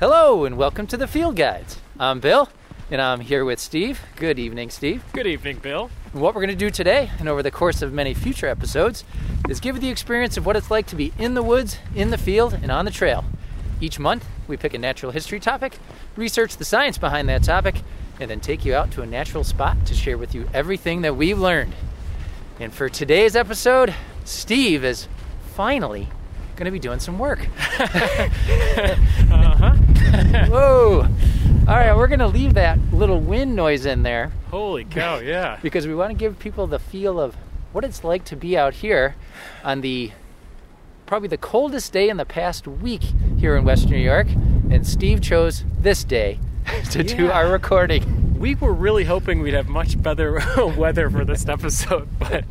Hello, and welcome to the Field Guides. I'm Bill, and I'm here with Steve. Good evening, Steve. Good evening, Bill. And what we're going to do today, and over the course of many future episodes, is give you the experience of what it's like to be in the woods, in the field, and on the trail. Each month, we pick a natural history topic, research the science behind that topic, and then take you out to a natural spot to share with you everything that we've learned. And for today's episode, Steve is finally going to be doing some work. Whoa! All right, we're going to leave that little wind noise in there Holy cow, yeah. because we want to give people the feel of what it's like to be out here on the probably the coldest day in the past week here in Western New York. And Steve chose this day to do our recording. We were really hoping we'd have much better weather for this episode, but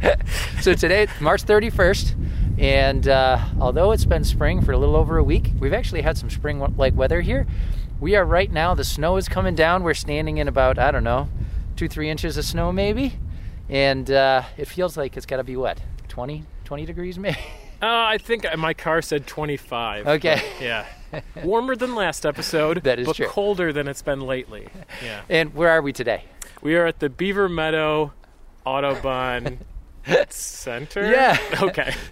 So today, March 31st, and uh, although it's been spring for a little over a week, we've actually had some spring-like weather here. We are right now. The snow is coming down. We're standing in about I don't know, two three inches of snow maybe, and uh, it feels like it's got to be what 20 20 degrees maybe. uh, I think my car said 25. Okay. Yeah. Warmer than last episode, That is but true. colder than it's been lately. Yeah. And where are we today? We are at the Beaver Meadow Autobahn Center. Yeah. Okay.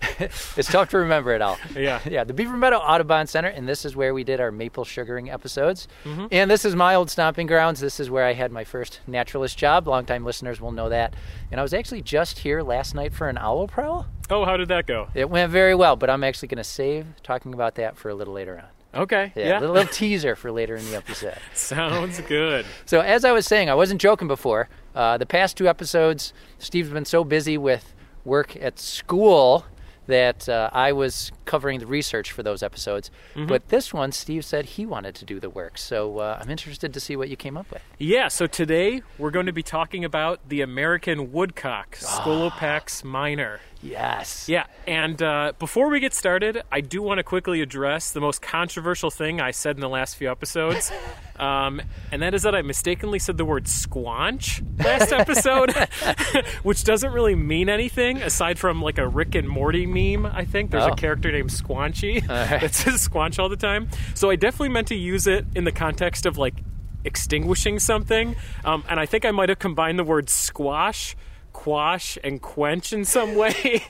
It's tough to remember it all. Yeah. Yeah, the Beaver Meadow Audubon Center, and this is where we did our maple sugaring episodes. Mm-hmm. And this is my old stomping grounds. This is where I had my first naturalist job. Longtime listeners will know that. And I was actually just here last night for an owl prowl. Oh, how did that go? It went very well, but I'm actually going to save talking about that for a little later on. Okay. Yeah, Yeah. a little, little teaser for later in the episode. Sounds good. So, as I was saying, I wasn't joking before. Uh, the past two episodes, Steve's been so busy with work at school that uh, I was covering the research for those episodes. But this one, Steve said he wanted to do the work. So, uh, I'm interested to see what you came up with. Yeah, so today we're going to be talking about the American woodcock, Scolopax minor. Yes. Yeah, and uh, before we get started, I do want to quickly address the most controversial thing I said in the last few episodes, um, and that is that I mistakenly said the word squanch last episode, which doesn't really mean anything aside from like a Rick and Morty meme. I think there's Oh. a character named Squanchy right. that says squanch all the time. So I definitely meant to use it in the context of like extinguishing something, um, and I think I might have combined the word squash. Quash and quench in some way.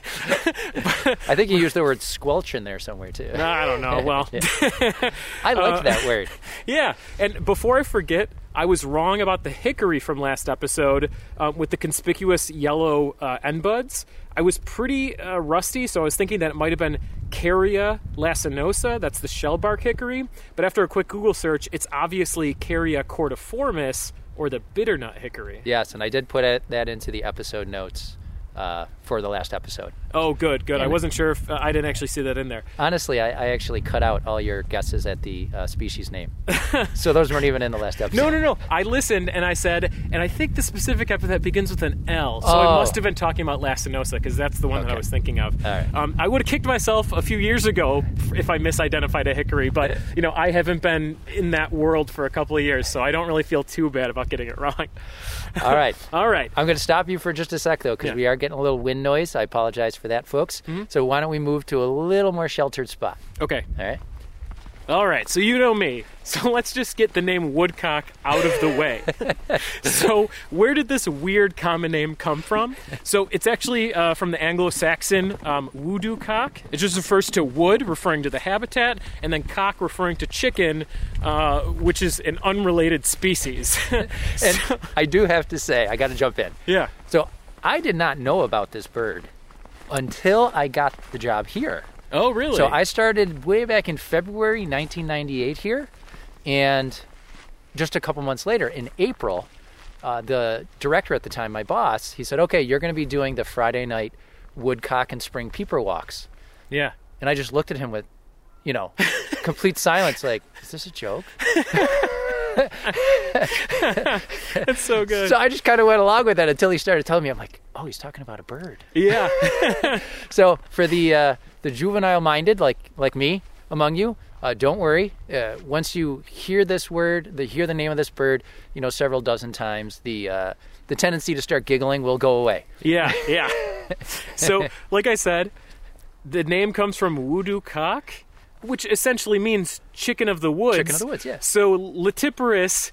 I think you used the word squelch in there somewhere, too. No, I don't know. Well, I like Uh, that word. yeah. And before I forget, I was wrong about the hickory from last episode um, with the conspicuous yellow uh, end buds. I was pretty uh, rusty, so I was thinking that it might have been Carya laciniosa. That's the shellbark hickory. But after a quick Google search, it's obviously Carya cordiformis or the bitternut hickory. Yes, and I did put it, that into the episode notes uh, for the last episode. Oh, good, good. I wasn't sure if uh, I didn't actually see that in there. Honestly, I, I actually cut out all your guesses at the uh, species name. so those weren't even in the last episode. No, no, no. I listened and I said, and I think the specific epithet begins with an L. So Oh. I must have been talking about Laciniosa because that's the one that I was thinking of. Right. Um, I would have kicked myself a few years ago if I misidentified a hickory, but you know I haven't been in that world for a couple of years, so I don't really feel too bad about getting it wrong. All right. All right. I'm going to stop you for just a sec, though, because Yeah. we are getting a little wind noise. I apologize for that, folks. So why don't we move to a little more sheltered spot? Okay. All right. All right, so you know me. So let's just get the name Woodcock out of the way. so, where did this weird common name come from? So, it's actually uh, from the Anglo Saxon um, woodoo cock. It just refers to wood, referring to the habitat, and then cock, referring to chicken, uh, which is an unrelated species. And I do have to say, I got to jump in. yeah. So I did not know about this bird until I got the job here. Oh, really? So I started way back in February 1998 here, and just a couple months later, in April, uh, the director at the time, my boss, he said, "Okay, you're going to be doing the Friday night woodcock and spring peeper walks." Yeah. And I just looked at him with, you know, complete silence, like, "Is this a joke?" It's so good. So I just kind of went along with that until he started telling me. I'm like, "Oh, he's talking about a bird." yeah. So for the uh, the juvenile minded like like me among you, uh, don't worry. Uh, once you hear this word, the hear the name of this bird, you know several dozen times, the uh, the tendency to start giggling will go away. Yeah, yeah. so, like I said, the name comes from Voodoo Cock. Which essentially means chicken of the woods. Chicken of the woods, yeah. So Laetiporus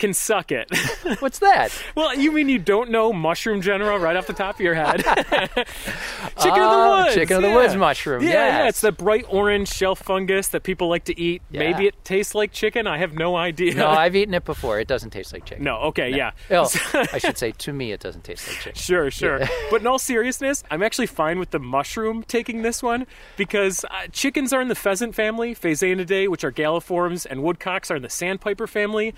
can suck it. What's that? well, you mean you don't know mushroom genera right off the top of your head? chicken of the woods. chicken of the yeah. woods mushroom, Yeah, yeah. It's the bright orange shell fungus that people like to eat. Yeah. Maybe it tastes like chicken. I have no idea. No, I've eaten it before. It doesn't taste like chicken. No, okay, yeah. Oh, I should say to me, it doesn't taste like chicken. Sure, sure. But in all seriousness, I'm actually fine with the mushroom taking this one because uh, chickens are in the pheasant family, Phasianidae, which are galliforms, and woodcocks are in the sandpiper family,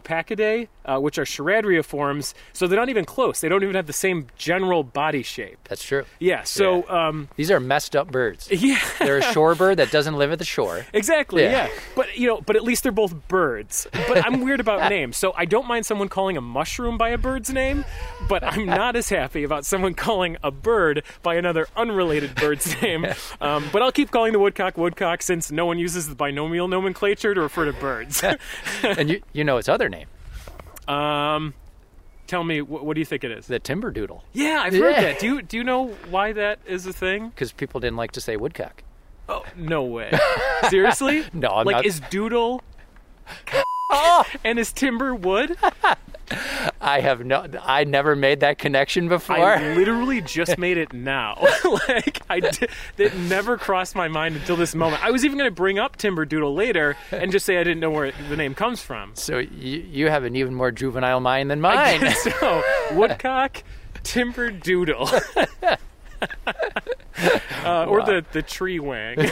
Scolopacidae, uh, which are charadriiforms. So they're not even close. They don't even have the same general body shape. That's true. Yeah, so, um, These are messed up birds. yeah. They're a shore bird that doesn't live at the shore. Exactly. Yeah. Yeah. But you know, but at least they're both birds. But I'm weird about names, so I don't mind someone calling a mushroom by a bird's name, but I'm not as happy about someone calling a bird by another unrelated bird's name. Um, but I'll keep calling the woodcock woodcock since no one uses the binomial nomenclature to refer to birds. And you, you know its other name, um, tell me, wh- what do you think it is? the timberdoodle, Yeah, I've heard Yeah. that. Do you do you know why that is a thing? because people didn't like to say woodcock. Oh, no way. Seriously? No, I'm like not- is doodle Oh, and is timber wood? I have no. I never made that connection before. I literally just made it now. like I did, it never crossed my mind until this moment. I was even going to bring up Timberdoodle later and just say I didn't know where the name comes from. so you, you have an even more juvenile mind than mine. so woodcock, Timberdoodle, uh, or the the tree wang.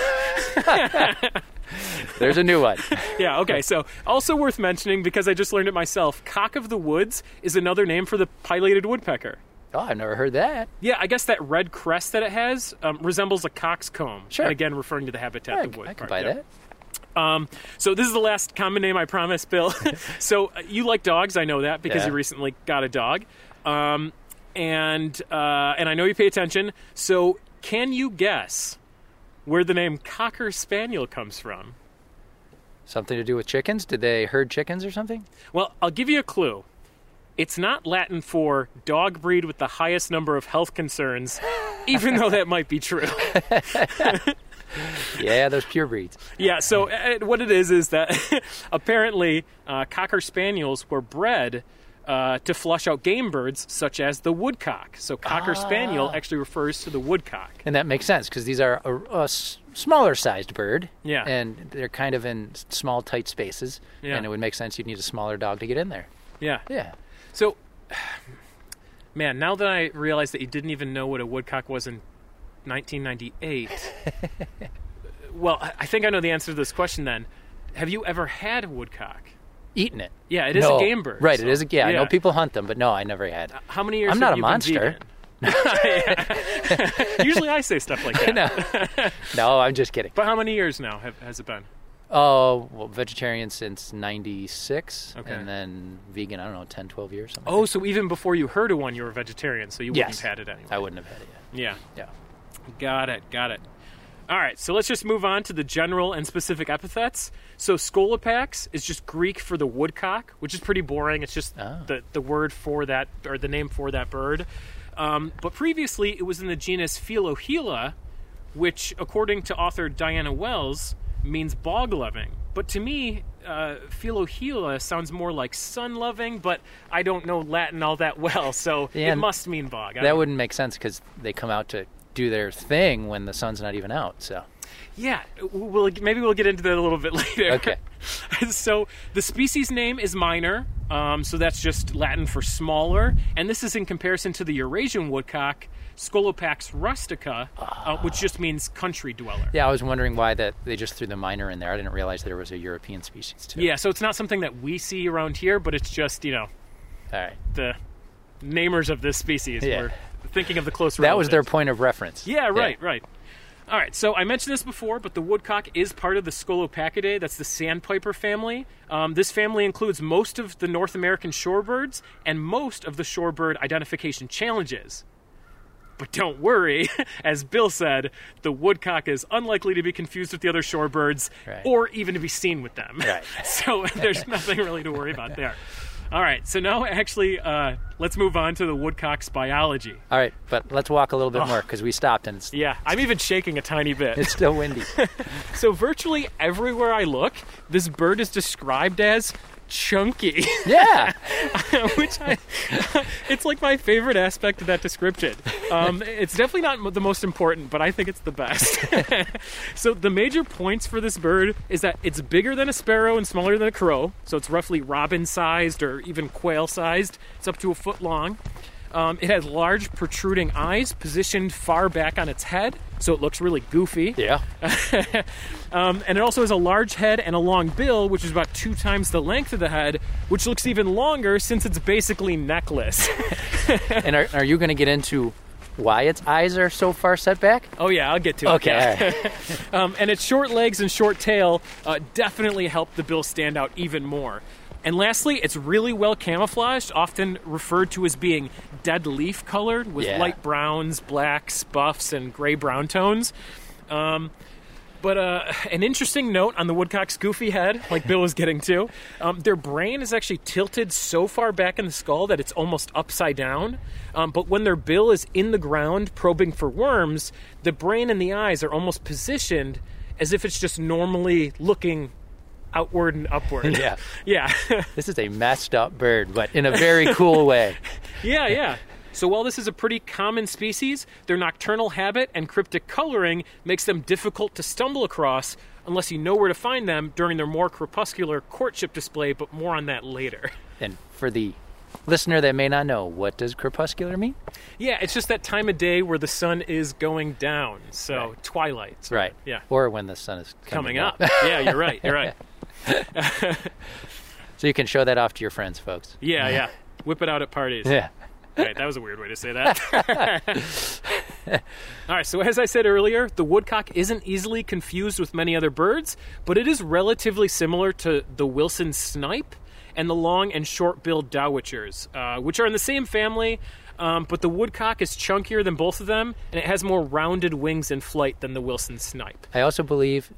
There's a new one. yeah. Okay. So also worth mentioning because I just learned it myself. Cock of the woods is another name for the pileated woodpecker. Oh, I've never heard that. Yeah, I guess that red crest that it has um, resembles a cock's comb. Sure. And again, referring to the habitat I, of wood. I can part, buy yeah. that. Um, so this is the last common name I promise, Bill. so uh, you like dogs, I know that because Yeah. you recently got a dog, um, and uh, and I know you pay attention. So can you guess where the name Cocker Spaniel comes from? Something to do with chickens? Did they herd chickens or something? Well, I'll give you a clue. It's not Latin for dog breed with the highest number of health concerns, even though that might be true. Yeah, those pure breeds. Yeah, so uh, what it is is that apparently uh, cocker spaniels were bred uh, to flush out game birds such as the woodcock. So cocker spaniel actually refers to the woodcock. And that makes sense because these are a, a s- smaller sized bird. Yeah. And they're kind of in small, tight spaces. Yeah. And it would make sense you'd need a smaller dog to get in there. Yeah. Yeah. So, man, now that I realize that you didn't even know what a woodcock was in 1998, well, I think I know the answer to this question then. Have you ever had a woodcock? Eating it. Yeah, it is No. a game bird. Right, so- it is a yeah, I know people hunt them, but no, I never had. How many years I'm not a monster. Usually I say stuff like that. no. no, I'm just kidding. But how many years now have, has it been? Oh, well, vegetarian since 96. Okay. And then vegan, I don't know, 10, 12 years. Something Oh, like so even before you heard of one, you were vegetarian, so you wouldn't Yes. have had it anyway. I wouldn't have had it yet. Yeah, Yeah. got it, got it. All right, so let's just move on to the general and specific epithets. So Scolopax is just Greek for the woodcock, which is pretty boring. It's just Oh. the, the word for that, or the name for that bird. Um, but previously, it was in the genus Philohela, which, according to author Diana Wells, means bog loving. But to me, uh, Philohela sounds more like sun loving, but I don't know Latin all that well, so Yeah, it must mean bog. I That wouldn't make sense because they come out to do their thing when the sun's not even out. So, Yeah, we'll, maybe we'll get into that a little bit later. Okay. so the species name is minor, um, so that's just Latin for smaller, and this is in comparison to the Eurasian woodcock, Scolopax rustica, uh, which just means country dweller. yeah, I was wondering why that they just threw the minor in there. I didn't realize there was a European species too. Yeah, so it's not something that we see around here, but it's just you know All right. the namers of this species Yeah. were thinking of the close. That was their point of reference. Yeah, right, right. All right, so I mentioned this before, but the woodcock is part of the Scolopacidae. That's the sandpiper family. Um, this family includes most of the North American shorebirds and most of the shorebird identification challenges. But don't worry, as Bill said, the woodcock is unlikely to be confused with the other shorebirds Right. or even to be seen with them. Right. so there's nothing really to worry about there. All right, so now actually, uh, let's move on to the woodcock's biology. All right, but let's walk a little bit more because we stopped and it's, Yeah, I'm even shaking a tiny bit. it's still windy. So virtually everywhere I look, this bird is described as chunky, yeah. which I, it's like my favorite aspect of that description. Um, it's definitely not the most important, but I think it's the best. so the major points for this bird is that it's bigger than a sparrow and smaller than a crow. So it's roughly robin-sized or even quail-sized. It's up to a foot long. Um, it has large protruding eyes positioned far back on its head, so it looks really goofy. Yeah. Um, and it also has a large head and a long bill, which is about two times the length of the head, which looks even longer since it's basically necklace. And are, are you going to get into why its eyes are so far set back? oh yeah, I'll get to it. Okay. All right. Um, and its short legs and short tail uh, definitely help the bill stand out even more. And lastly, it's really well camouflaged, often referred to as being dead leaf colored with Yeah. light browns, blacks, buffs, and gray brown tones. Um, but uh, an interesting note on the woodcock's goofy head, like Bill was getting to, um, their brain is actually tilted so far back in the skull that it's almost upside down. Um, but when their bill is in the ground probing for worms, the brain and the eyes are almost positioned as if it's just normally looking outward and upward. Yeah. yeah. This is a messed up bird, but in a very cool way. Yeah, yeah. So while this is a pretty common species, their nocturnal habit and cryptic coloring makes them difficult to stumble across unless you know where to find them during their more crepuscular courtship display, but more on that later. And for the listener that may not know, what does crepuscular mean? Yeah, it's just that time of day where the sun is going down, so Right. twilight. So, Right. Yeah. Or when the sun is Coming coming, up. yeah, you're right. You're right. So you can show that off to your friends, folks. Yeah, yeah. Whip it out at parties. Yeah. Right, that was a weird way to say that. All right, so as I said earlier, the woodcock isn't easily confused with many other birds, but it is relatively similar to the Wilson snipe and the long and short billed dowitchers, uh, which are in the same family. Um, but the woodcock is chunkier than both of them, and it has more rounded wings in flight than the Wilson snipe. I also believe,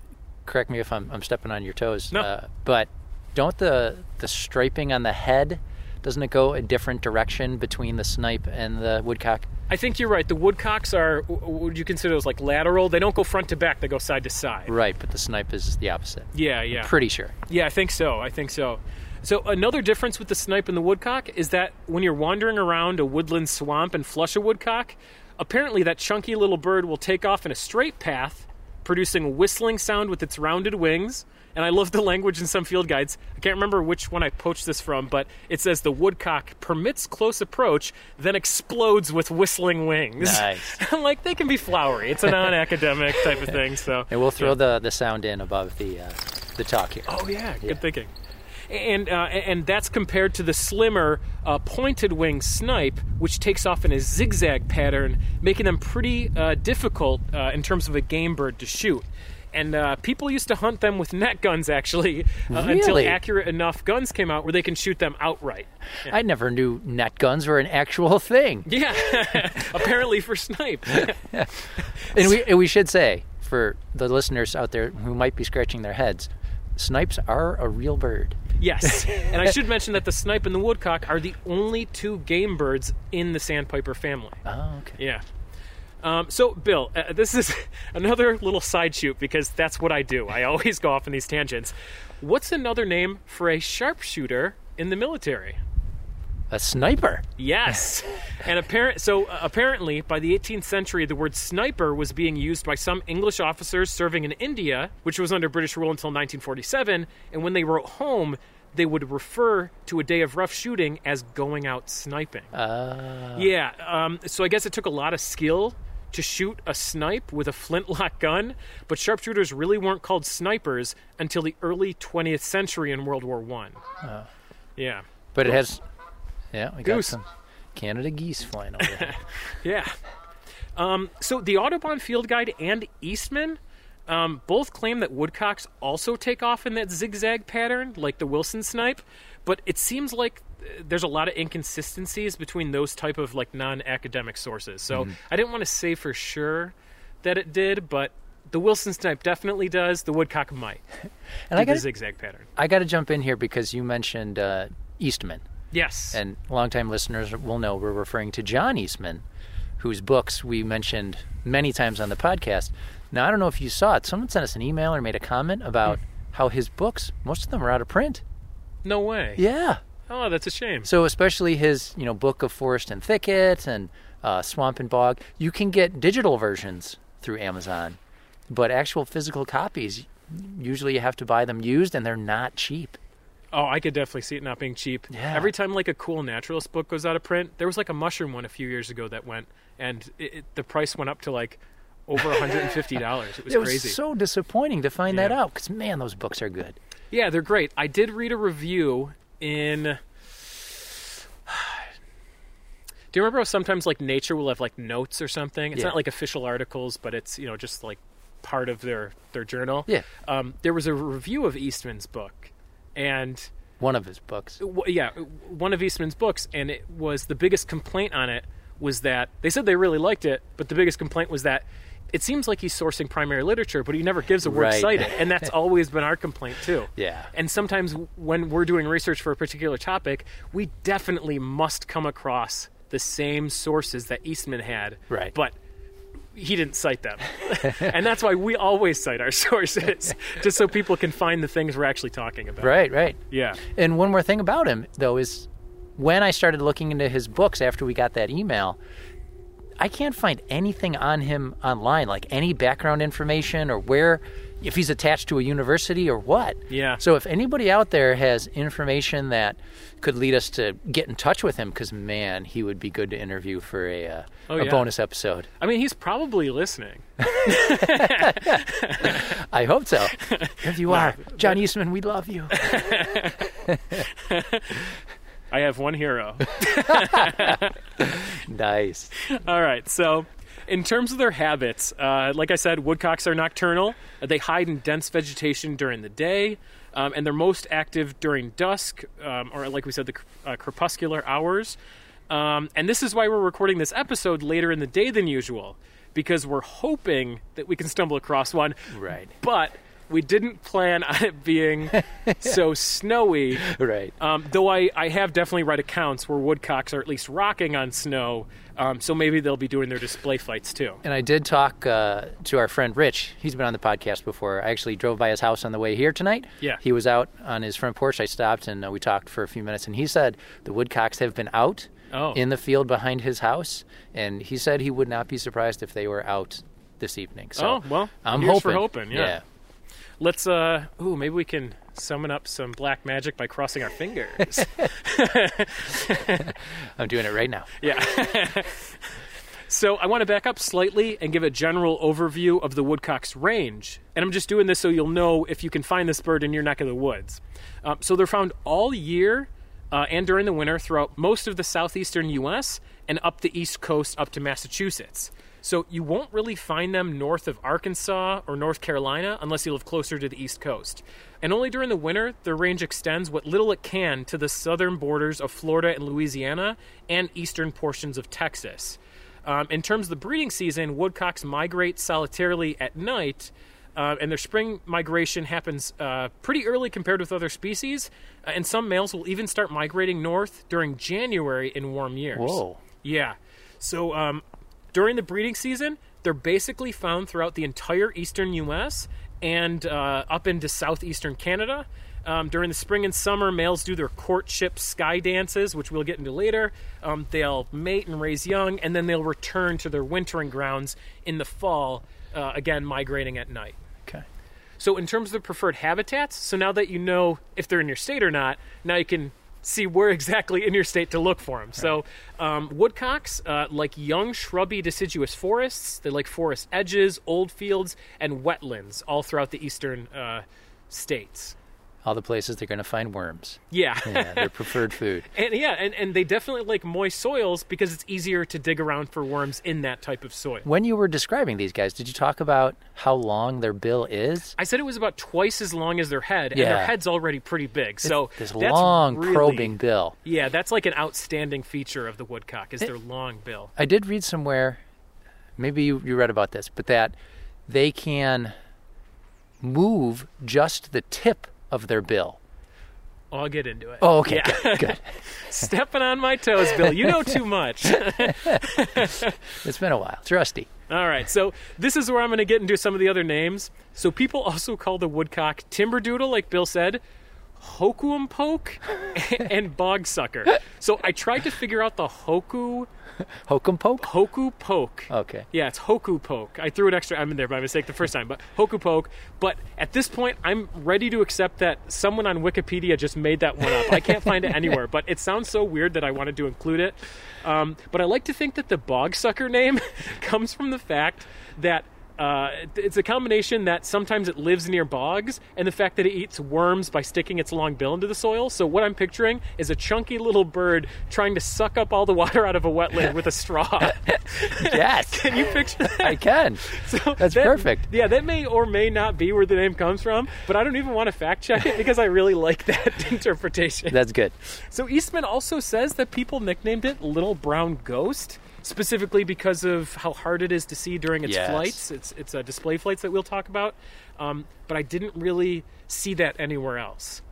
correct me if I'm, I'm stepping on your toes, No. uh, but don't the the striping on the head doesn't it go a different direction between the snipe and the woodcock? I think you're right. The woodcocks are, would you consider those like lateral? They don't go front to back, they go side to side. Right, but the snipe is the opposite. Yeah, yeah. Pretty sure. Yeah, I think so. I think so. So another difference with the snipe and the woodcock is that when you're wandering around a woodland swamp and flush a woodcock, apparently that chunky little bird will take off in a straight path, producing a whistling sound with its rounded wings. And I love the language in some field guides. I can't remember which one I poached this from, but it says the woodcock permits close approach, then explodes with whistling wings. Nice. I'm like, they can be flowery. It's a non-academic type of thing. So And we'll throw the, the sound in above the uh, the talk here. Oh yeah, good Yeah. thinking. And uh, and that's compared to the slimmer uh, pointed wing snipe, which takes off in a zigzag pattern, making them pretty uh, difficult uh, in terms of a game bird to shoot. And uh, people used to hunt them with net guns, actually, uh, until accurate enough guns came out where they can shoot them outright. I never knew net guns were an actual thing. Yeah, apparently for snipe. And we, and we should say, for the listeners out there who might be scratching their heads, snipes are a real bird. Yes, and I should mention that the snipe and the woodcock are the only two game birds in the sandpiper family. Oh, okay. Yeah. Um, so, Bill, uh, this is another little side shoot because that's what I do. I always go off on these tangents. What's another name for a sharpshooter in the military? A sniper. Yes, and apparent. So uh, apparently, by the 18th century, the word sniper was being used by some English officers serving in India, which was under British rule until 1947. And when they wrote home, they would refer to a day of rough shooting as going out sniping. Uh, Yeah, um, so I guess it took a lot of skill to shoot a snipe with a flintlock gun, but sharpshooters really weren't called snipers until the early 20th century in World War One. Yeah, but it has. Yeah, we got Goose. some Canada geese flying over yeah. Um, so the Audubon Field Guide and Eastman um, both claim that woodcocks also take off in that zigzag pattern, like the Wilson snipe, but it seems like uh, there's a lot of inconsistencies between those type of like non-academic sources. So I didn't want to say for sure that it did, but the Wilson snipe definitely does. The woodcock might And I do the got zigzag pattern. I got to jump in here because you mentioned uh, Eastman. Yes. And longtime listeners will know we're referring to John Eastman, whose books we mentioned many times on the podcast. Now, I don't know if you saw it. Someone sent us an email or made a comment about how his books, most of them are out of print. no way. Yeah. Oh, that's a shame. So, especially his, you know, book of Forest and Thicket and uh, Swamp and Bog, you can get digital versions through Amazon, but actual physical copies, usually you have to buy them used, and they're not cheap. Oh, I could definitely see it not being cheap. Yeah. Every time like a cool naturalist book goes out of print, there was like a mushroom one a few years ago that went, and it, it, the price went up to like over $150. It was crazy. it was crazy. so disappointing to find that out because man, those books are good. Yeah, they're great. I did read a review in. Do you remember how sometimes like Nature will have like notes or something? It's Yeah. not like official articles, but it's you know just like part of their their journal. Yeah. Um, there was a review of Eastman's book, and One of his books. w- yeah, one of Eastman's books, and it was the biggest complaint on it was that they said they really liked it, but the biggest complaint was that it seems like he's sourcing primary literature, but he never gives a word Right. cited, and that's always been our complaint too. Yeah. And sometimes when we're doing research for a particular topic, we definitely must come across the same sources that Eastman had, Right. But he didn't cite them, and that's why we always cite our sources, just so people can find the things we're actually talking about. Right, right. Yeah. And one more thing about him, though, is when I started looking into his books after we got that email, I can't find anything on him online, like any background information or where, if he's attached to a university or what. Yeah. So if anybody out there has information that could lead us to get in touch with him, because man, he would be good to interview for a, uh, Oh, a yeah. bonus episode. I mean, he's probably listening. I hope so. if you are, John Eastman, we love you. I have one hero. nice. All right. So, in terms of their habits, uh, like I said, woodcocks are nocturnal. They hide in dense vegetation during the day, um, and they're most active during dusk, um, or like we said, the uh, crepuscular hours. Um, and this is why we're recording this episode later in the day than usual, because we're hoping that we can stumble across one. Right. But we didn't plan on it being so snowy. Right. Um, though I, I have definitely read accounts where woodcocks are at least rocking on snow, um, so maybe they'll be doing their display flights too. And I did talk uh, to our friend Rich. He's been on the podcast before. I actually drove by his house on the way here tonight. Yeah. He was out on his front porch. I stopped and uh, we talked for a few minutes. And he said the woodcocks have been out Oh. in the field behind his house. And he said he would not be surprised if they were out this evening. So oh well, I'm hoping. hoping. Yeah. Let's uh, ooh, maybe we can summon up some black magic by crossing our fingers. I'm doing it right now. yeah. So I want to back up slightly and give a general overview of the woodcock's range. And I'm just doing this so you'll know if you can find this bird in your neck of the woods. Um, so they're found all year uh, and during the winter throughout most of the southeastern U.S. and up the east coast up to Massachusetts. So you won't really find them north of Arkansas or North Carolina unless you live closer to the east coast. And only during the winter, their range extends what little it can to the southern borders of Florida and Louisiana and eastern portions of Texas. Um, in terms of the breeding season, woodcocks migrate solitarily at night, uh, and their spring migration happens uh, pretty early compared with other species. Uh, and some males will even start migrating north during January in warm years. Whoa. Yeah. So um, during the breeding season, they're basically found throughout the entire eastern U.S. and uh, up into southeastern Canada. Um, during the spring and summer, males do their courtship sky dances, which we'll get into later. Um, they'll mate and raise young, and then they'll return to their wintering grounds in the fall, uh, again migrating at night. Okay. So, in terms of the preferred habitats, so now that you know if they're in your state or not, now you can see where exactly in your state to look for them. So, um, woodcocks uh, like young shrubby deciduous forests. They like forest edges, old fields, and wetlands all throughout the eastern uh, states. All the places they're going to find worms. Yeah. Yeah, their preferred food. And yeah, and, and they definitely like moist soils because it's easier to dig around for worms in that type of soil. When you were describing these guys, did you talk about how long their bill is? I said it was about twice as long as their head, and their head's already pretty big. So this that's long really- probing bill. Yeah, that's like an outstanding feature of the woodcock is their long bill. I did read somewhere, maybe you, you read about this, but that they can move just the tip of their bill Oh, I'll get into it. Oh, okay, Yeah. good, good. Stepping on my toes, Bill. You know too much. It's been a while. It's rusty. All right, so this is where I'm going to get into some of the other names. So people also call the woodcock timberdoodle, like Bill said, hokuum poke, and bog sucker. So I tried to figure out the hoku Hokum poke. hoku poke. Okay. Yeah, it's hoku poke. I threw an extra M in there by mistake the first time, but hoku poke. But at this point, I'm ready to accept that someone on Wikipedia just made that one up. I can't find it anywhere, but it sounds so weird that I wanted to include it. Um, but I like to think that the bog sucker name comes from the fact that. Uh, it's a combination that sometimes it lives near bogs and the fact that it eats worms by sticking its long bill into the soil. So, what I'm picturing is a chunky little bird trying to suck up all the water out of a wetland with a straw. Yes, Can you picture that? I can. So That's that- perfect. Yeah, that may or may not be where the name comes from, but I don't even want to fact check it because I really like that interpretation. That's good. So Eastman also says that people nicknamed it Little Brown Ghost, specifically because of how hard it is to see during its Yes. flights. It's it's uh, display flights that we'll talk about, um, but I didn't really see that anywhere else.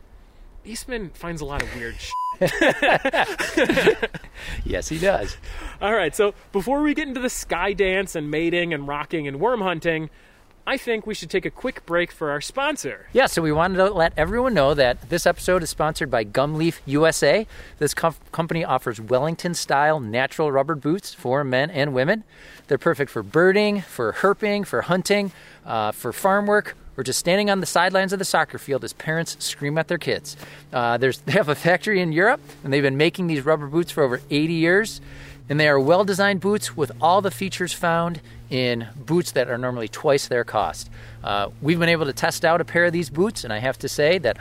Eastman finds a lot of weird. Yes, he does. All right, so before we get into the sky dance and mating and rocking and worm hunting, I think we should take a quick break for our sponsor. Yeah, so we wanted to let everyone know that this episode is sponsored by Gumleaf USA. This com- company offers Wellington style natural rubber boots for men and women. They're perfect for birding, for herping, for hunting, uh, for farm work, or just standing on the sidelines of the soccer field as parents scream at their kids. Uh, they have a factory in Europe, and they've been making these rubber boots for over 80 years. And they are well designed boots with all the features found in boots that are normally twice their cost. Uh, we've been able to test out a pair of these boots, and I have to say that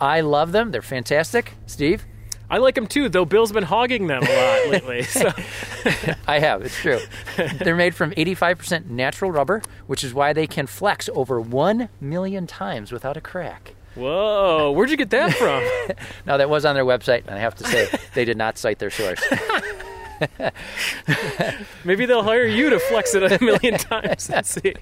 I love them. They're fantastic. Steve? I like them too, though Bill's been hogging them a lot lately. So I have, it's true. They're made from 85% natural rubber, which is why they can flex over 1 million times without a crack. Whoa, where'd you get that from? Now, that was on their website, and I have to say, they did not cite their source. Maybe they'll hire you to flex it a million times. Let's see.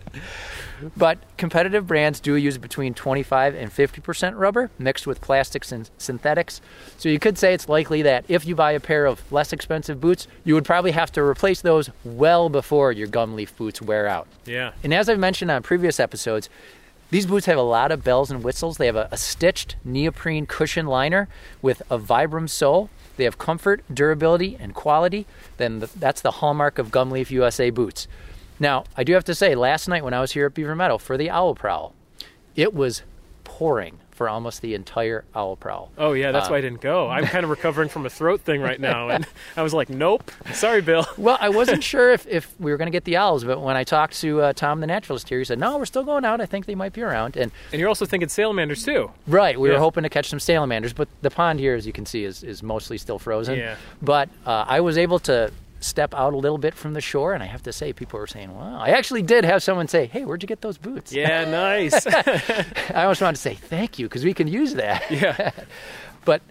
But competitive brands do use between 25 and 50% rubber mixed with plastics and synthetics. So you could say it's likely that if you buy a pair of less expensive boots, you would probably have to replace those well before your Gumleaf boots wear out. Yeah. And as I've mentioned on previous episodes, these boots have a lot of bells and whistles. They have a, a stitched neoprene cushion liner with a Vibram sole. They have comfort, durability, and quality. Then the, that's the hallmark of Gumleaf USA boots. Now, I do have to say, last night when I was here at Beaver Meadow for the Owl Prowl, it was pouring for almost the entire Owl Prowl. Oh yeah, that's Uh, why I didn't go. I'm kind of recovering from a throat thing right now, and I was like, "Nope, sorry, Bill." Well, I wasn't sure if, if we were going to get the owls, but when I talked to uh, Tom, the naturalist here, he said, "No, we're still going out. I think they might be around." And And you're also thinking salamanders too. Right, we Yeah. were hoping to catch some salamanders, but the pond here, as you can see, is, is mostly still frozen. Yeah. But uh, I was able to step out a little bit from the shore, and I have to say, people were saying, "Wow!" I actually did have someone say, "Hey, where'd you get those boots?" Yeah, nice. I almost wanted to say thank you because we can use that. yeah. But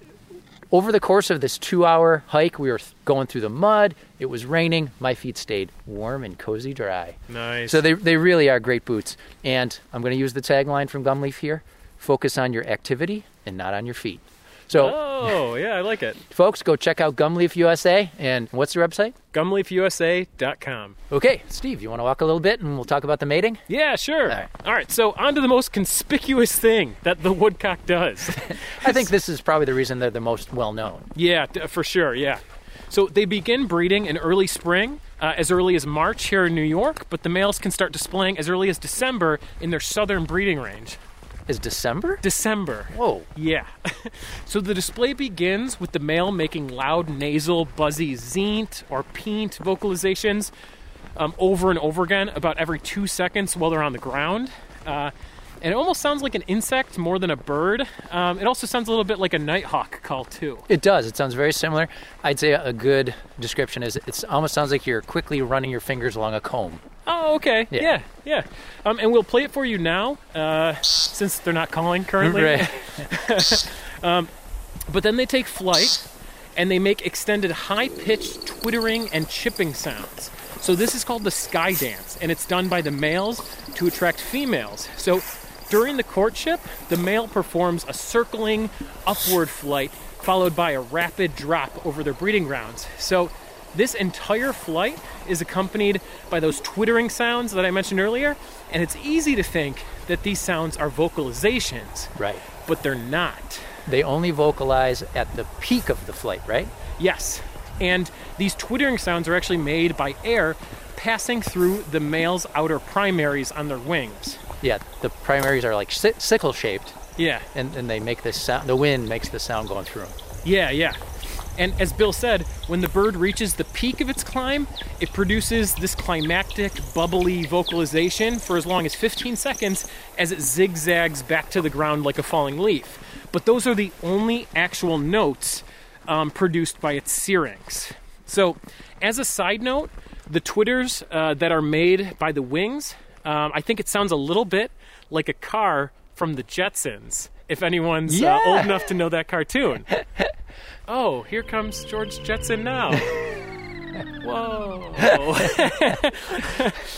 over the course of this two-hour hike, we were going through the mud. It was raining. My feet stayed warm and cozy dry. Nice. So they, they really are great boots. And I'm going to use the tagline from Gumleaf here focus on your activity and not on your feet. So, oh, yeah, I like it. folks, go check out Gumleaf USA. And what's their website? Gumleafusa.com. Okay, Steve, you want to walk a little bit and we'll talk about the mating? Yeah, sure. All right. All right, so on to the most conspicuous thing that the woodcock does. I think this is probably the reason they're the most well known. yeah, for sure, yeah. So they begin breeding in early spring, uh, as early as March here in New York, but the males can start displaying as early as December in their southern breeding range. Is December? December. Whoa. Yeah. so the display begins with the male making loud nasal, buzzy zeent or peent vocalizations um, over and over again about every two seconds while they're on the ground. Uh, and it almost sounds like an insect more than a bird. Um, it also sounds a little bit like a nighthawk call, too. It does. It sounds very similar. I'd say a good description is it almost sounds like you're quickly running your fingers along a comb. Oh, okay. Yeah. Yeah, yeah. Um, and we'll play it for you now, uh, since they're not calling currently. But then they take flight and they make extended high pitched twittering and chipping sounds. So this is called the sky dance, and it's done by the males to attract females. So during the courtship, the male performs a circling upward flight followed by a rapid drop over their breeding grounds. So, this entire flight is accompanied by those twittering sounds that I mentioned earlier, and it's easy to think that these sounds are vocalizations, Right. but they're not. They only vocalize at the peak of the flight, right? Yes. And these twittering sounds are actually made by air passing through the male's outer primaries on their wings. Yeah, the primaries are like sickle shaped, Yeah, and, and they make this sound. The wind makes the sound going through them. yeah, yeah. And as Bill said, when the bird reaches the peak of its climb, it produces this climactic, bubbly vocalization for as long as 15 seconds as it zigzags back to the ground like a falling leaf. But those are the only actual notes um, produced by its syrinx. So, as a side note, the twitters uh, that are made by the wings, um, I think it sounds a little bit like a car from the Jetsons. If anyone's uh, old enough to know that cartoon. Oh, here comes George Jetson now. Whoa.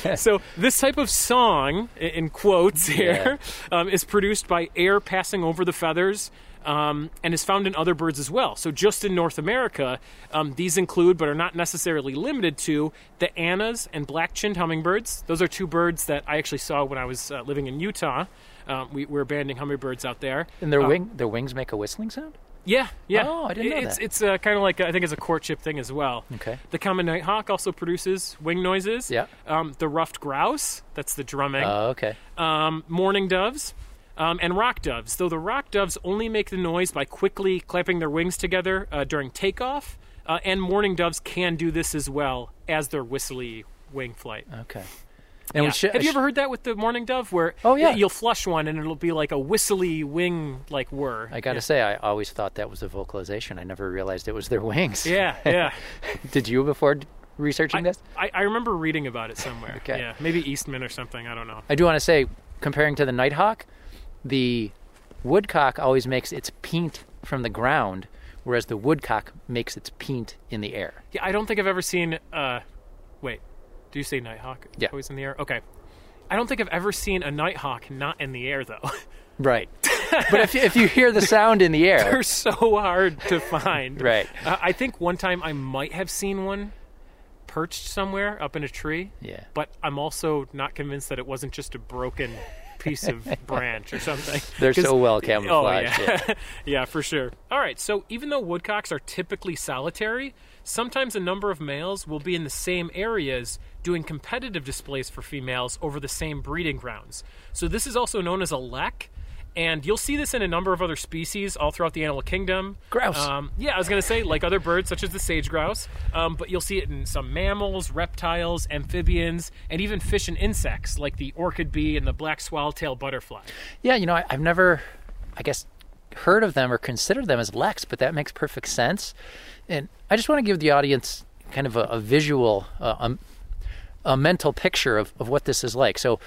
so, this type of song, in quotes here, um, is produced by air passing over the feathers um, and is found in other birds as well. So, just in North America, um, these include, but are not necessarily limited to, the Anna's and black chinned hummingbirds. Those are two birds that I actually saw when I was uh, living in Utah. Um, we, were banding hummingbirds out there. And their Uh, wing, their wings make a whistling sound. yeah, yeah. Oh, I didn't know it's, that. It's uh, kind of like I think it's a courtship thing as well. Okay. The common nighthawk also produces wing noises. Yeah. Um, the ruffed grouse, that's the drumming. Oh, okay. um, mourning doves, um, and rock doves. Though the rock doves only make the noise by quickly clapping their wings together uh, during takeoff, uh, and mourning doves can do this as well as their whistly wing flight. Okay. And Yeah. we Have you ever heard that with the mourning dove, where Oh, yeah. you'll flush one and it'll be like a whistly wing like whir? I got to say, I always thought that was a vocalization. I never realized it was their wings. Yeah, yeah. Did you before researching I, this? I, I remember reading about it somewhere. Okay. Yeah, maybe Eastman or something. I don't know. I do want to say, comparing to the nighthawk, the woodcock always makes its peent from the ground, whereas the woodcock makes its peent in the air. Yeah, I don't think I've ever seen. Uh, wait, do you say nighthawk? Yeah. always in the air. Okay. I don't think I've ever seen a nighthawk not in the air though. Right. but if, if you hear the sound in the air, They're so hard to find. Right. Uh, I think one time I might have seen one perched somewhere up in a tree. Yeah. But I'm also not convinced that it wasn't just a broken piece of branch or something. They're so well camouflaged. Oh camouflaged. yeah. yeah, for sure. All right, so even though woodcocks are typically solitary, sometimes a number of males will be in the same areas doing competitive displays for females over the same breeding grounds. So this is also known as a lek. And you'll see this in a number of other species all throughout the animal kingdom. Grouse. Um, yeah, I was going to say, like other birds, such as the sage grouse. Um, but you'll see it in some mammals, reptiles, amphibians, and even fish and insects, like the orchid bee and the black swallowtail butterfly. Yeah, you know, I, I've never, I guess, heard of them or considered them as leks, but that makes perfect sense. And I just want to give the audience kind of a, a visual, uh, um, a mental picture of, of what this is like. So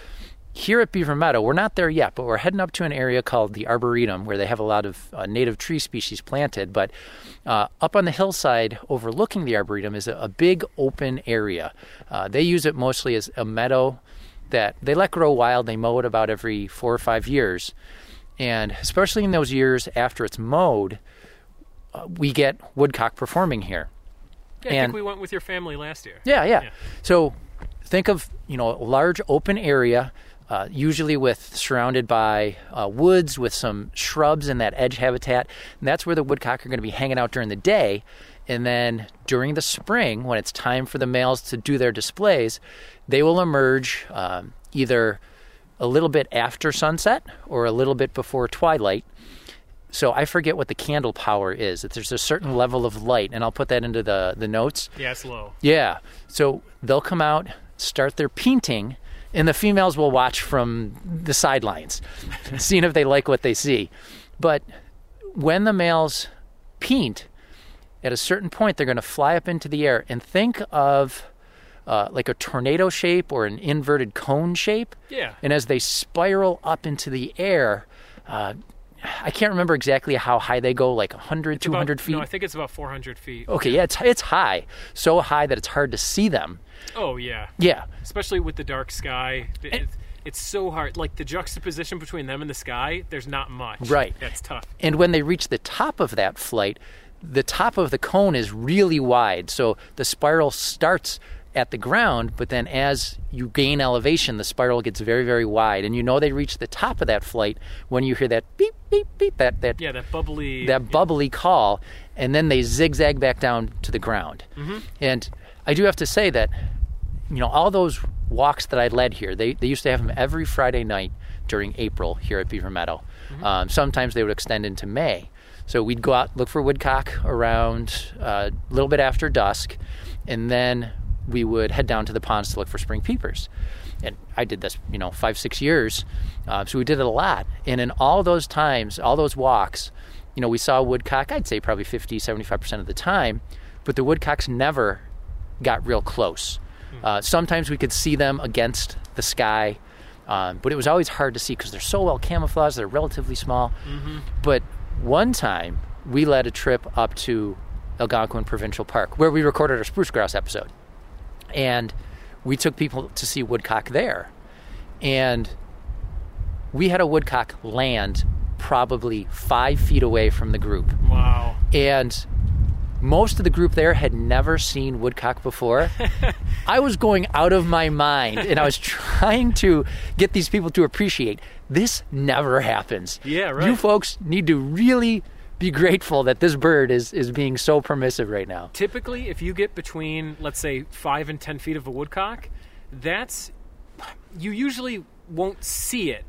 here at Beaver Meadow, we're not there yet, but we're heading up to an area called the Arboretum where they have a lot of uh, native tree species planted. But uh, up on the hillside overlooking the Arboretum is a, a big open area. Uh, they use it mostly as a meadow that they let grow wild. They mow it about every four or five years. And especially in those years after it's mowed, uh, we get woodcock performing here. Yeah, I And- think we went with your family last year. Yeah, yeah. Yeah. So think of you know a large open area, uh, usually with surrounded by uh, woods with some shrubs in that edge habitat, and that's where the woodcock are going to be hanging out during the day. And then during the spring, when it's time for the males to do their displays, they will emerge um, either a little bit after sunset or a little bit before twilight. So I forget what the candle power is. If there's a certain level of light, and I'll put that into the the notes. Yeah, it's low. Yeah. So they'll come out, start their peenting, and the females will watch from the sidelines, seeing if they like what they see. But when the males peent, at a certain point, they're going to fly up into the air and think of uh, like a tornado shape or an inverted cone shape. Yeah. And as they spiral up into the air, uh, I can't remember exactly how high they go, like 100, 200 About- feet. No, I think it's about 400 feet. okay, yeah, it's, it's high. So high that it's hard to see them. Oh, yeah. Yeah. Especially with the dark sky. It- it's so hard. Like the juxtaposition between them and the sky, there's not much. Right. That's tough. And when they reach the top of that flight, the top of the cone is really wide. So the spiral starts at the ground, but then as you gain elevation, the spiral gets very, very wide. And you know they reach the top of that flight when you hear that beep, beep, beep, that, that, Yeah, that bubbly. that bubbly call, and then they zigzag back down to the ground. Mm-hmm. And I do have to say that, you know, all those walks that I led here, they, they used to have them every Friday night during April here at Beaver Meadow. Um, sometimes they would extend into May. So we'd go out, look for woodcock around uh, a little bit after dusk, and then we would head down to the ponds to look for spring peepers. And I did this, you know, five, six years. Uh, so we did it a lot. And in all those times, all those walks, you know, we saw woodcock, I'd say probably 50, 75% of the time, but the woodcocks never got real close. Uh, sometimes we could see them against the sky, um, but it was always hard to see because they're so well camouflaged, they're relatively small. But one time, we led a trip up to Algonquin Provincial Park where we recorded our spruce grouse episode. And we took people to see woodcock there. And we had a woodcock land probably five feet away from the group. Wow. And most of the group there had never seen woodcock before. I was going out of my mind and I was trying to get these people to appreciate this never happens. Yeah, right. You folks need to really be grateful that this bird is, is being so permissive right now. Typically, if you get between, let's say, five and ten feet of a woodcock, that's you usually won't see it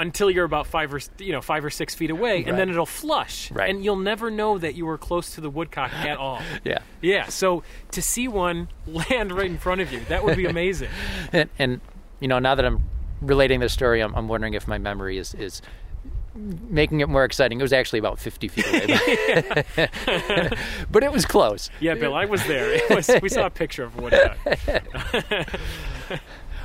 until you're about five or you know five or six feet away, Right. and then it'll flush, Right. and you'll never know that you were close to the woodcock at all. Yeah. Yeah, so to see one land right in front of you, that would be amazing. And, and you know, now that I'm relating this story, I'm, I'm wondering if my memory is, is making it more exciting. It was actually about 50 feet away, but, but it was close. Yeah, Bill, I was there. It was, we saw a picture of a woodcock.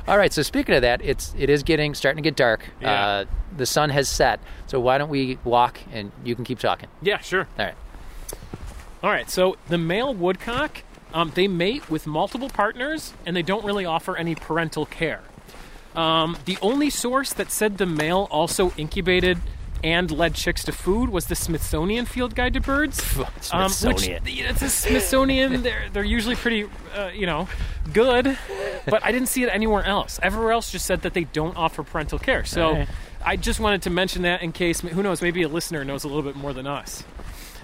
All right. So speaking of that, it's it is getting starting to get dark. Yeah. Uh, the sun has set. So why don't we walk and you can keep talking? Yeah, sure. All right. All right, so the male woodcock, um, they mate with multiple partners, and they don't really offer any parental care. Um, the only source that said the male also incubated and led chicks to food was the Smithsonian Field Guide to Birds. Um, Smithsonian. which, it's a Smithsonian. They're they're usually pretty, uh, you know, good, but I didn't see it anywhere else. Everywhere else just said that they don't offer parental care. So Alright. I just wanted to mention that in case who knows, maybe a listener knows a little bit more than us.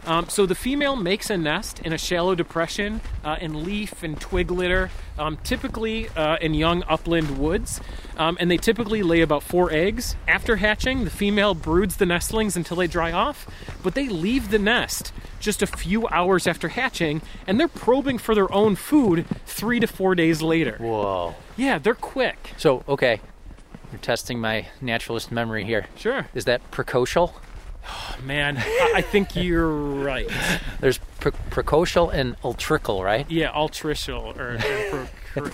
Um, so the female makes a nest in a shallow depression uh, in leaf and twig litter, um, typically uh, in young upland woods, um, and they typically lay about four eggs. After hatching, the female broods the nestlings until they dry off, but they leave the nest just a few hours after hatching, and they're probing for their own food three to four days later. Whoa. Yeah, they're quick. So okay, you're testing my naturalist memory here. Sure, Is that precocial? man. I, I think you're right. There's pre- precocial and ultrical, right? Yeah, altricial or, or pro-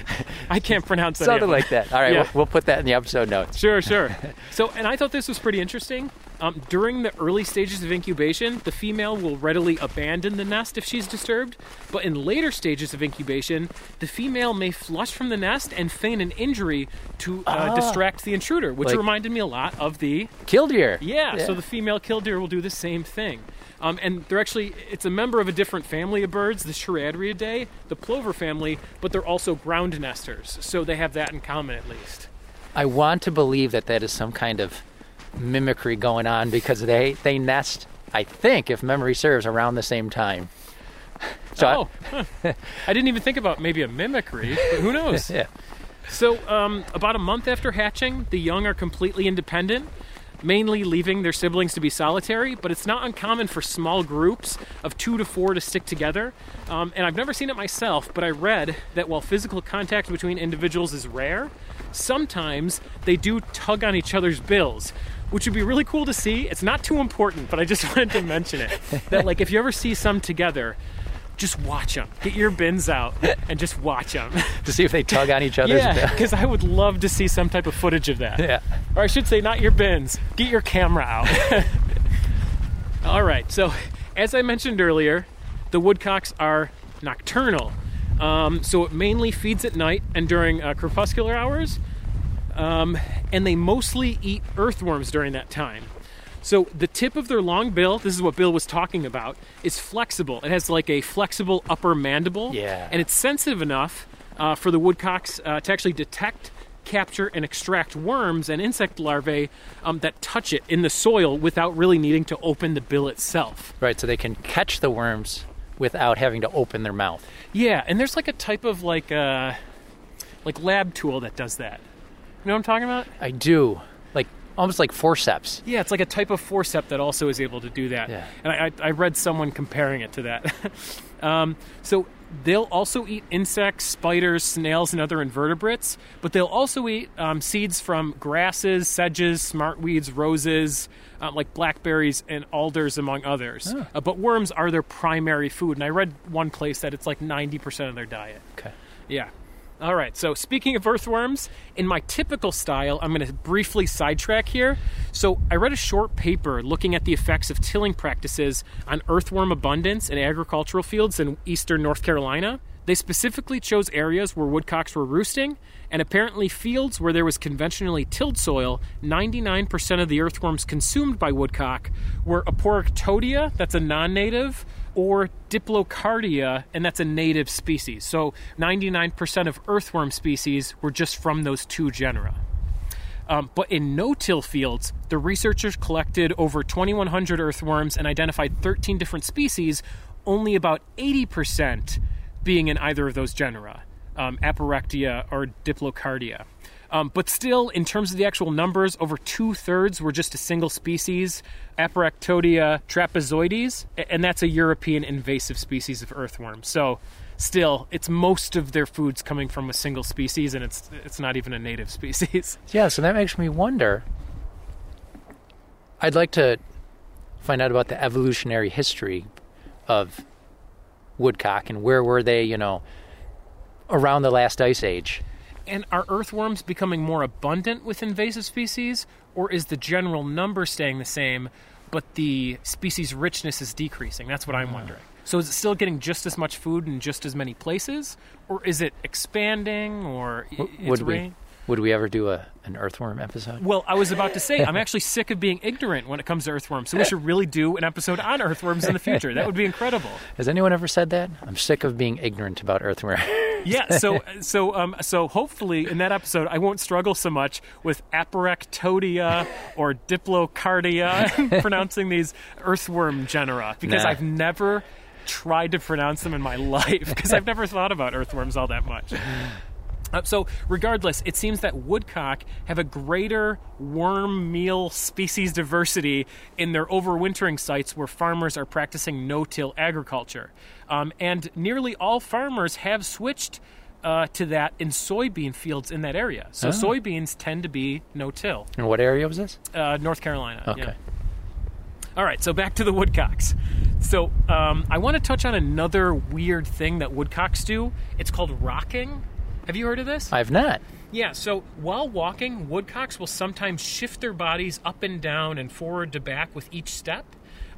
I can't pronounce that. Something like that. All right, Yeah. we'll, we'll put that in the episode notes. Sure, sure. So, and I thought this was pretty interesting. Um, during the early stages of incubation, the female will readily abandon the nest if she's disturbed. But in later stages of incubation, the female may flush from the nest and feign an injury to uh, Ah. distract the intruder, which Like- reminded me a lot of the Killdeer. yeah, so the female killdeer will do the same thing. Um, and they're actually, it's a member of a different family of birds, the Charadriidae, the plover family, but they're also ground nesters. So they have that in common at least. I want to believe that that is some kind of mimicry going on because they they nest. I think, if memory serves, around the same time. So I- oh, huh. I didn't even think about maybe a mimicry, but who knows? yeah. So, um, about a month after hatching, the young are completely independent, mainly leaving their siblings to be solitary, but it's not uncommon for small groups of two to four to stick together. Um, and I've never seen it myself, but I read that while physical contact between individuals is rare, sometimes they do tug on each other's bills. Which would be really cool to see. It's not too important, but I just wanted to mention it. That, like, if you ever see some together, just watch them. Get your bins out and just watch them. To see if they tug on each other's. Yeah, because I would love to see some type of footage of that. yeah. Or I should say, not your bins. Get your camera out. All right. So, as I mentioned earlier, the woodcocks are nocturnal. Um, so it mainly feeds at night and during uh, crepuscular hours. Um, and they mostly eat earthworms during that time. So the tip of their long bill, this is what Bill was talking about, is flexible. It has like a flexible upper mandible, Yeah. and it's sensitive enough uh, for the woodcocks uh, to actually detect, capture, and extract worms and insect larvae um, that touch it in the soil without really needing to open the bill itself. Right, so they can catch the worms without having to open their mouth. Yeah, and there's like a type of like uh, like lab tool that does that. You know what I'm talking about? I do. Like almost like forceps. Yeah, it's like a type of forceps that also is able to do that. Yeah. And I, I, I read someone comparing it to that. um, so they'll also eat insects, spiders, snails, and other invertebrates, but they'll also eat um, seeds from grasses, sedges, smartweeds, roses, uh, like blackberries and alders, among others. Oh. Uh, but worms are their primary food, and I read one place that it's like 90% of their diet. Okay. Yeah. All right. So speaking of earthworms, in my typical style, I'm going to briefly sidetrack here. So I read a short paper looking at the effects of tilling practices on earthworm abundance in agricultural fields in eastern North Carolina. They specifically chose areas where woodcocks were roosting, and apparently fields where there was conventionally tilled soil, 99% of the earthworms consumed by woodcock were Aporrectodea, that's a non-native, or Diplocardia, and that's a native species. So 99% of earthworm species were just from those two genera. Um, but in no-till fields, the researchers collected over 2,100 earthworms and identified 13 different species, only about 80% being in either of those genera, um, Aporectia or Diplocardia. Um, but still, in terms of the actual numbers, over two thirds were just a single species, Aporrectodea trapezoides, and that's a European invasive species of earthworm. So, still, it's most of their foods coming from a single species, and it's it's not even a native species. Yeah, so that makes me wonder. I'd like to find out about the evolutionary history of woodcock and where were they, you know, around the last ice age. And are earthworms becoming more abundant with invasive species, or is the general number staying the same, but the species richness is decreasing? That's what I'm wondering. So is it still getting just as much food in just as many places, or is it expanding, or it's would we would we ever do a an earthworm episode? Well, I was about to say I'm actually sick of being ignorant when it comes to earthworms, so we should really do an episode on earthworms in the future. That would be incredible. Has anyone ever said that? I'm sick of being ignorant about earthworms. yeah so so um so hopefully in that episode i won't struggle so much with aporrectodea or diplocardia pronouncing these earthworm genera because Nah. i've never tried to pronounce them in my life because i've never thought about earthworms all that much uh, so, regardless, it seems that woodcock have a greater worm meal species diversity in their overwintering sites where farmers are practicing no till agriculture. Um, and nearly all farmers have switched uh, to that in soybean fields in that area. So, Oh. soybeans tend to be no till. and what area was this? Uh, North Carolina. Okay. yeah. All right, so back to the woodcocks. So um, I want to touch on another weird thing that woodcocks do. It's called rocking. Have you heard of this? I've not. Yeah, so while walking, woodcocks will sometimes shift their bodies up and down and forward to back with each step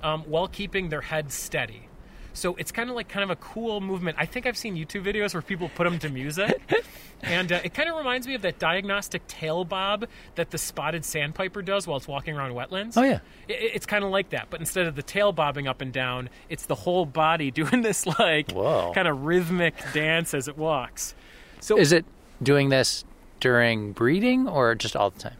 um, while keeping their head steady. So it's kind of like kind of a cool movement. I think I've seen YouTube videos where people put them to music. and uh, it kind of reminds me of that diagnostic tail bob that the spotted sandpiper does while it's walking around wetlands. Oh, yeah. I- I- it's kind of like that, but instead of the tail bobbing up and down, it's the whole body doing this like kind of rhythmic dance as it walks. So Is it doing this during breeding or just all the time?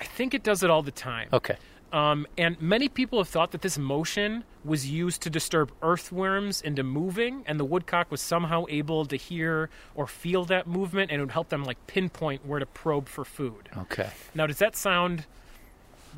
I think it does it all the time. Okay. Um, and many people have thought that this motion was used to disturb earthworms into moving, and the woodcock was somehow able to hear or feel that movement, and it would help them like pinpoint where to probe for food. Okay. Now, does that sound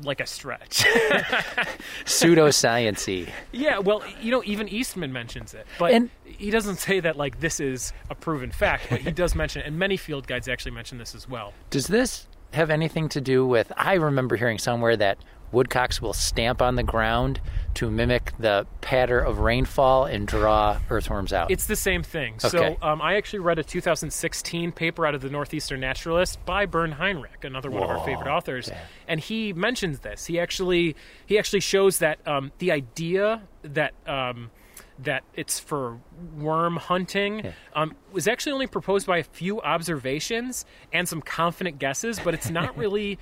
like a stretch? Pseudosciency. yeah. Well, you know, even Eastman mentions it, but And- he doesn't say that like this is a proven fact. But he does mention it, and many field guides actually mention this as well. Does this have anything to do with? I remember hearing somewhere that woodcocks will stamp on the ground to mimic the patter of rainfall and draw earthworms out. It's the same thing. Okay. So um, I actually read a 2016 paper out of the Northeastern Naturalist by Bernd Heinrich, another one of our favorite authors, and he mentions this. He actually he actually shows that um, the idea that um, that it's for worm hunting um, was actually only proposed by a few observations and some confident guesses, but it's not really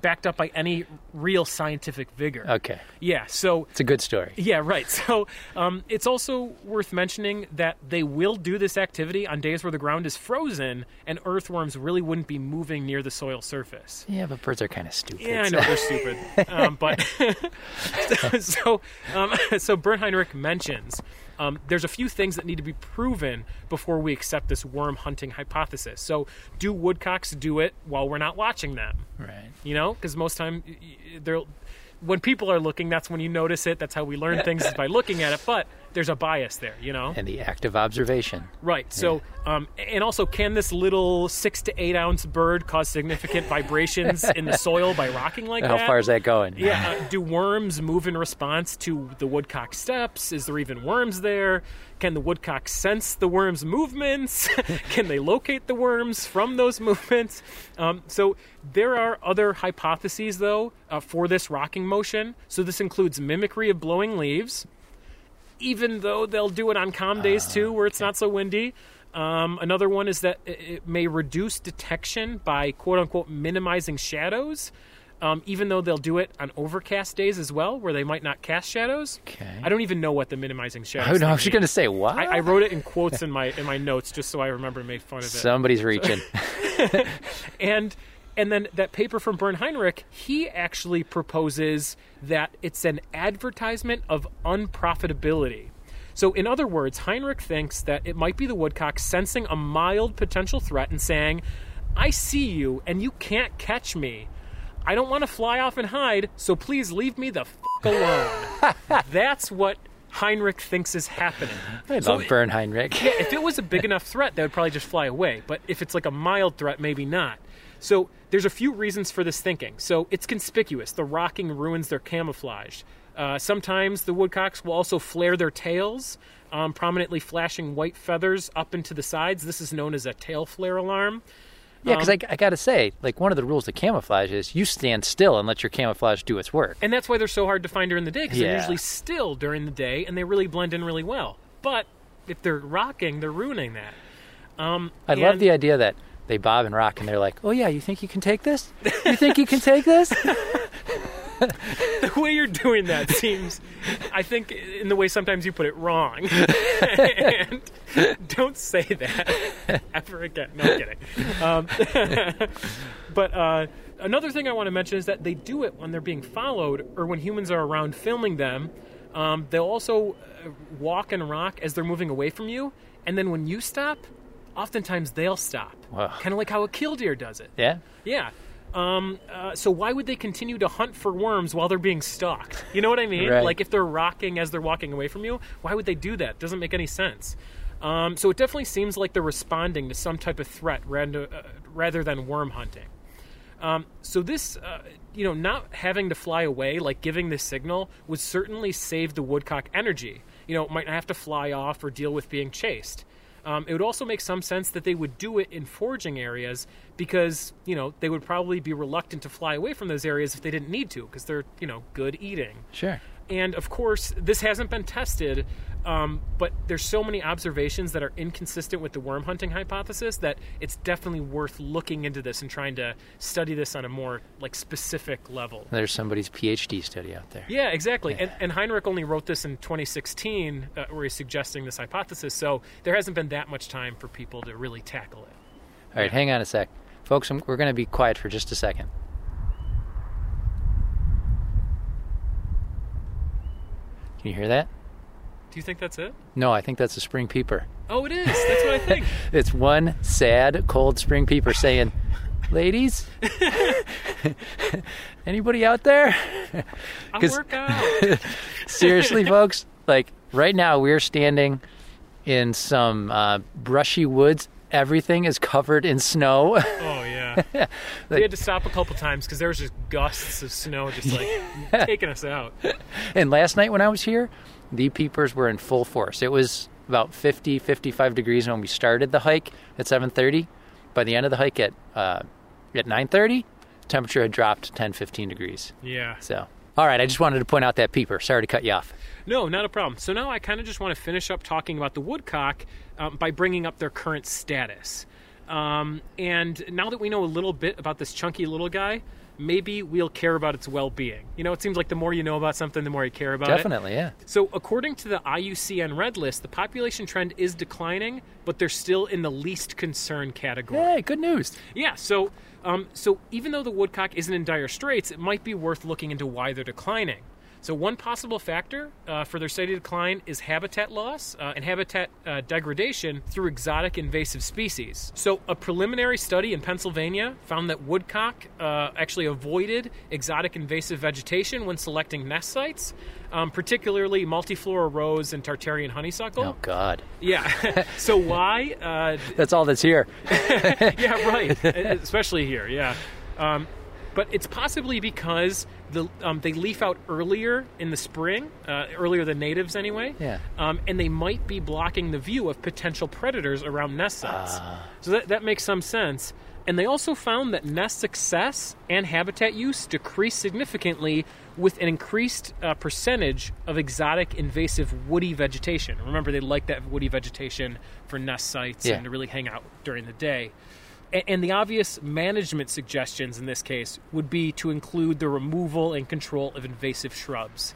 backed up by any real scientific vigor. Okay. Yeah, so It's a good story. yeah, right. So um, it's also worth mentioning that they will do this activity on days where the ground is frozen and earthworms really wouldn't be moving near the soil surface. Yeah, but birds are kind of stupid. Yeah, I know they're stupid, um, but so um, so Bernd Heinrich mentions um, there's a few things that need to be proven before we accept this worm hunting hypothesis. So, do woodcocks do it while we're not watching them? Right. You know, because most time they're when people are looking, that's when you notice it. That's how we learn things is by looking at it. But there's a bias there, you know. And the act of observation. Right. So, um, and also, can this little six to eight ounce bird cause significant vibrations in the soil by rocking like How that? How far is that going? Yeah. Uh, do worms move in response to the woodcock steps? Is there even worms there? Can the woodcock sense the worms' movements? Can they locate the worms from those movements? Um, so there are other hypotheses, though, uh, for this rocking motion. So this includes mimicry of blowing leaves, even though they'll do it on calm days too, where it's not so windy. Um, another one is that it- may reduce detection by quote unquote minimizing shadows, um, even though they'll do it on overcast days as well, where they might not cast shadows. Okay. I don't even know what the minimizing shadows. I, don't know, I was going to say, what? I, I wrote it in quotes in my in my notes just so I remember and made fun of it. Somebody's reaching. and and then that paper from Bernd Heinrich, he actually proposes that it's an advertisement of unprofitability. So, in other words, Heinrich thinks that it might be the woodcock sensing a mild potential threat and saying, I see you and you can't catch me. I don't want to fly off and hide, so please leave me the f alone. That's what Heinrich thinks is happening. I So love Bernd Heinrich. yeah, if it was a big enough threat, they would probably just fly away. But if it's like a mild threat, maybe not. So there's a few reasons for this thinking. So it's conspicuous. The rocking ruins their camouflage. Uh, sometimes the woodcocks will also flare their tails, um, prominently flashing white feathers up into the sides. This is known as a tail flare alarm. Yeah, because I, I got to say, like, one of the rules of camouflage is you stand still and let your camouflage do its work. And that's why they're so hard to find during the day because they're usually still during the day and they really blend in really well. But if they're rocking, they're ruining that. Um, I love the idea that they bob and rock and they're like, oh, yeah, you think you can take this? You think you can take this? the way you're doing that seems, I think, in the way sometimes you put it wrong. and don't say that ever again. No I'm kidding. Um, but uh, another thing I want to mention is that they do it when they're being followed or when humans are around filming them. Um, they'll also uh, walk and rock as they're moving away from you, and then when you stop, oftentimes they'll stop. Wow. Kind of like how a killdeer does it. yeah. Yeah. Um, uh, so why would they continue to hunt for worms while they're being stalked? You know what I mean? Right. Like if they're rocking as they're walking away from you, why would they do that? Doesn't make any sense. Um, so it definitely seems like they're responding to some type of threat rather, uh, rather than worm hunting. Um, so this, uh, you know, not having to fly away, like giving this signal, would certainly save the woodcock energy. You know, it might not have to fly off or deal with being chased. Um, it would also make some sense that they would do it in foraging areas because, you know, they would probably be reluctant to fly away from those areas if they didn't need to because they're, you know, good eating. Sure. And of course, this hasn't been tested, um, but there's so many observations that are inconsistent with the worm hunting hypothesis that it's definitely worth looking into this and trying to study this on a more like specific level. There's somebody's PhD study out there. Yeah, exactly. And, and Heinrich only wrote this in 2016, uh, where he's suggesting this hypothesis. So there hasn't been that much time for people to really tackle it. All right, hang on a sec. Folks, I'm, we're going to be quiet for just a second. Can you hear that? Do you think that's it? No, I think that's a spring peeper. Oh, it is. That's what I think. It's one sad, cold spring peeper saying, Ladies, anybody out there? 'Cause- work out. Seriously, folks, like right now we're standing in some uh, brushy woods. Everything is covered in snow. Oh. we had to stop a couple times because there was just gusts of snow just like taking us out. and last night when I was here, the peepers were in full force. It was about 50, 55 degrees when we started the hike at 7:30. By the end of the hike at uh, at 9:30, temperature had dropped 10, 15 degrees. Yeah. So, All right, I just wanted to point out that peeper. Sorry to cut you off. No, not a problem. So now I kind of just want to finish up talking about the woodcock um, by bringing up their current status. Um, and now that we know a little bit about this chunky little guy, maybe we'll care about its well-being. You know, it seems like the more you know about something, the more you care about it. Definitely, yeah. So, according to the IUCN Red List, the population trend is declining, but they're still in the least concern category. Hey, good news. Yeah. So, um, so even though the woodcock isn't in dire straits, it might be worth looking into why they're declining. So, one possible factor uh, for their steady decline is habitat loss uh, and habitat uh, degradation through exotic invasive species. So, a preliminary study in Pennsylvania found that woodcock uh, actually avoided exotic invasive vegetation when selecting nest sites, um, particularly multiflora rose and Tartarian honeysuckle. Oh, God. Yeah. so, why? Uh, That's all that's here. yeah, right. Especially here, yeah. Um, but it's possibly because the um, they leaf out earlier in the spring, uh, earlier than natives anyway. Yeah. Um, and they might be blocking the view of potential predators around nest sites. So that that makes some sense. And they also found that nest success and habitat use decreased significantly with an increased uh, percentage of exotic invasive woody vegetation. Remember, they like that woody vegetation for nest sites Yeah. and to really hang out during the day. A- And the obvious management suggestions in this case would be to include the removal and control of invasive shrubs.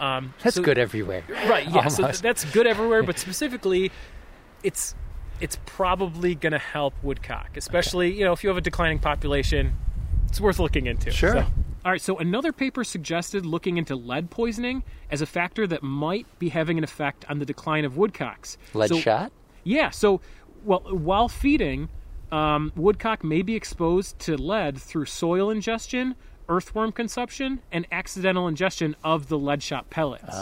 Um, That's so- good everywhere. Right, yeah. So th- that's good everywhere, but specifically, it's it's probably going to help woodcock, especially you know if you have a declining population. It's worth looking into. Sure. So- All right. So another paper suggested looking into lead poisoning as a factor that might be having an effect on the decline of woodcocks. Lead So- shot? yeah. So, well, while feeding, um, woodcock may be exposed to lead through soil ingestion, earthworm consumption, and accidental ingestion of the lead shot pellets.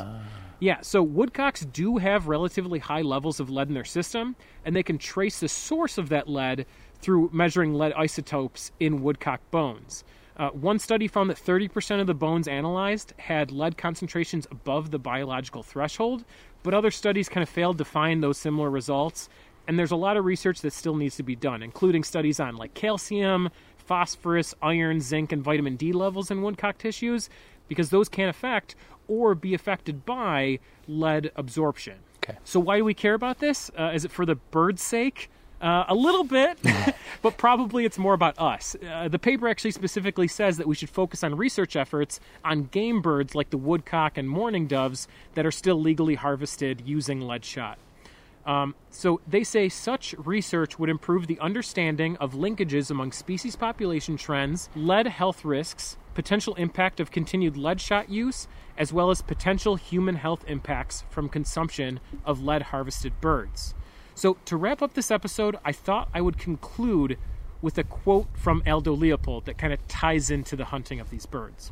Yeah, so woodcocks do have relatively high levels of lead in their system, and they can trace the source of that lead through measuring lead isotopes in woodcock bones. Uh, one study found that 30% of the bones analyzed had lead concentrations above the biological threshold, but other studies kind of failed to find those similar results. And there's a lot of research that still needs to be done, including studies on like calcium, phosphorus, iron, zinc, and vitamin D levels in woodcock tissues, because those can affect or be affected by lead absorption. Okay. So why do we care about this? Uh, is it for the bird's sake? Uh, a little bit, but probably it's more about us. Uh, the paper actually specifically says that we should focus on research efforts on game birds like the woodcock and mourning doves that are still legally harvested using lead shot. Um, so they say such research would improve the understanding of linkages among species population trends, lead health risks, potential impact of continued lead shot use, as well as potential human health impacts from consumption of lead harvested birds. So to wrap up this episode, I thought I would conclude with a quote from Aldo Leopold that kind of ties into the hunting of these birds.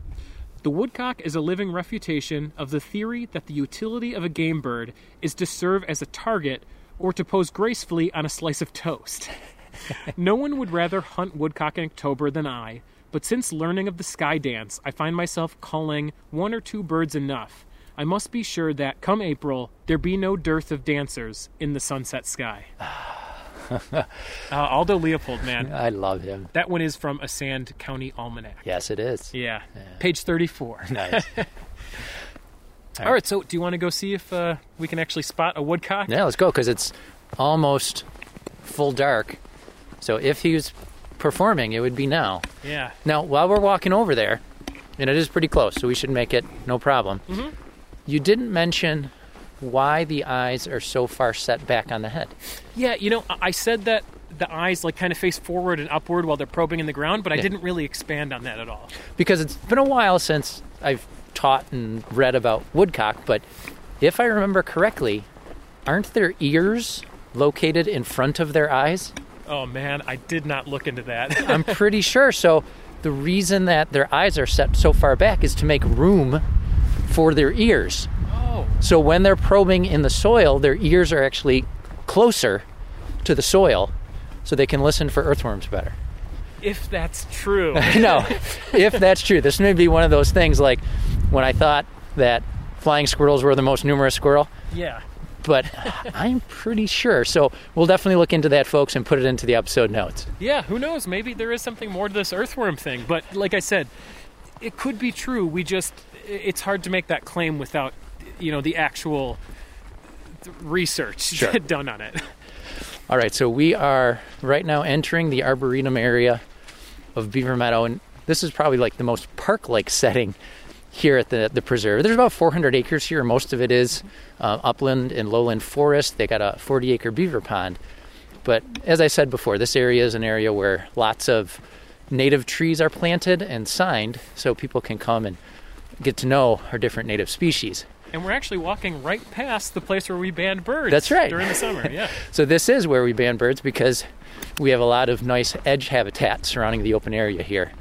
The woodcock is a living refutation of the theory that the utility of a game bird is to serve as a target or to pose gracefully on a slice of toast. no one would rather hunt woodcock in October than I, but since learning of the sky dance, I find myself calling one or two birds enough. I must be sure that, come April, there be no dearth of dancers in the sunset sky. uh, Aldo Leopold, man. I love him. That one is from a Sand County Almanac. Yes, it is. Yeah. Page 34. Nice. All right, so do you want to go see if uh, we can actually spot a woodcock? yeah, let's go because it's almost full dark. So if he was performing, it would be now. Yeah. Now, while we're walking over there, and it is pretty close, so we should make it no problem. Mhm. You didn't mention why the eyes are so far set back on the head. Yeah, you know, I said that the eyes like kind of face forward and upward while they're probing in the ground, but I Yeah. didn't really expand on that at all. because it's been a while since I've taught and read about woodcock, but if I remember correctly, aren't their ears located in front of their eyes? Oh man, I did not look into that. I'm pretty sure. So the reason that their eyes are set so far back is to make room for their ears. Oh, So when they're probing in the soil, their ears are actually closer to the soil so they can listen for earthworms better. if that's true. no, if that's true, this may be one of those things like when I thought that flying squirrels were the most numerous squirrel, yeah. but I'm pretty sure. So we'll definitely look into that, folks, and put it into the episode notes. Yeah, who knows? Maybe there is something more to this earthworm thing. But like I said, it could be true. We just it's hard to make that claim without you know the actual research Sure. done on it. All right, so we are right now entering the Arboretum area of Beaver Meadow, and this is probably like the most park like setting here at the, the preserve. There's about 400 acres here. Most of it is uh, upland and lowland forest. They got a 40 acre beaver pond. But as I said before, this area is an area where lots of native trees are planted and signed so people can come and get to know our different native species. And we're actually walking right past the place where we band birds. That's right. During the summer, yeah. So this is where we ban birds because we have a lot of nice edge habitat surrounding the open area here,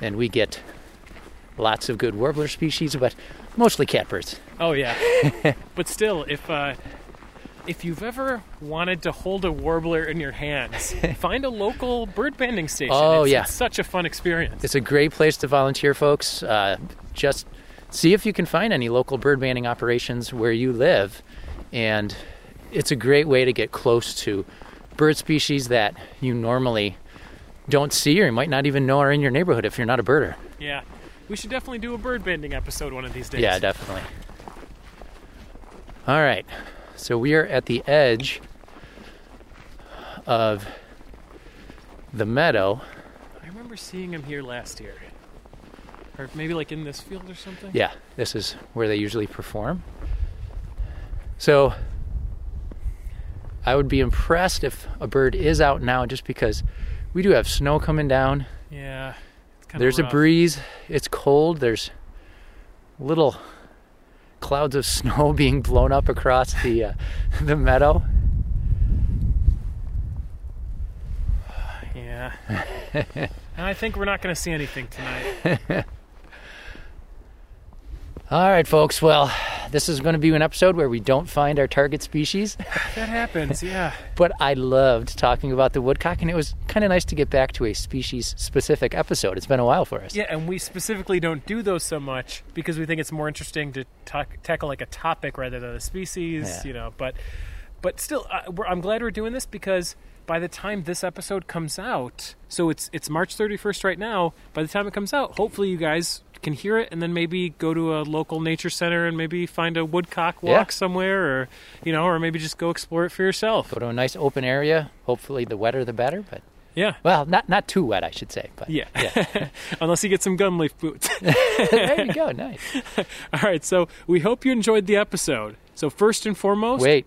and we get lots of good warbler species, but mostly catbirds. Oh yeah. but still, if uh, if you've ever wanted to hold a warbler in your hands, find a local bird banding station. Oh, it's, yeah. it's such a fun experience. It's a great place to volunteer, folks. Uh, just see if you can find any local bird banding operations where you live, and it's a great way to get close to bird species that you normally don't see or you might not even know are in your neighborhood if you're not a birder. Yeah. We should definitely do a bird banding episode one of these days. Yeah, definitely. All right. So we are at the edge of the meadow. I remember seeing him here last year. Or maybe like in this field or something. Yeah, this is where they usually perform. So I would be impressed if a bird is out now just because we do have snow coming down. Yeah. There's a breeze. It's cold. There's little clouds of snow being blown up across the uh, the meadow. Yeah. and I think we're not going to see anything tonight. All right, folks. Well, this is going to be an episode where we don't find our target species, that happens, yeah. but I loved talking about the woodcock, and it was kind of nice to get back to a species-specific episode. It's been a while for us. Yeah, and we specifically don't do those so much because we think it's more interesting to talk, tackle like a topic rather than a species, Yeah. you know. But, but still, uh, we're, I'm glad we're doing this because by the time this episode comes out, so it's it's March 31st right now. By the time it comes out, hopefully you guys can hear it and then maybe go to a local nature center and maybe find a woodcock walk Yeah. somewhere, or you know, or maybe just go explore it for yourself. Go to a nice open area. Hopefully, the wetter the better. But Yeah. well, not not too wet, I should say. But Yeah. yeah. Unless you get some Gumleaf boots. there you go. Nice. All right, so we hope you enjoyed the episode. So first and foremost, Wait.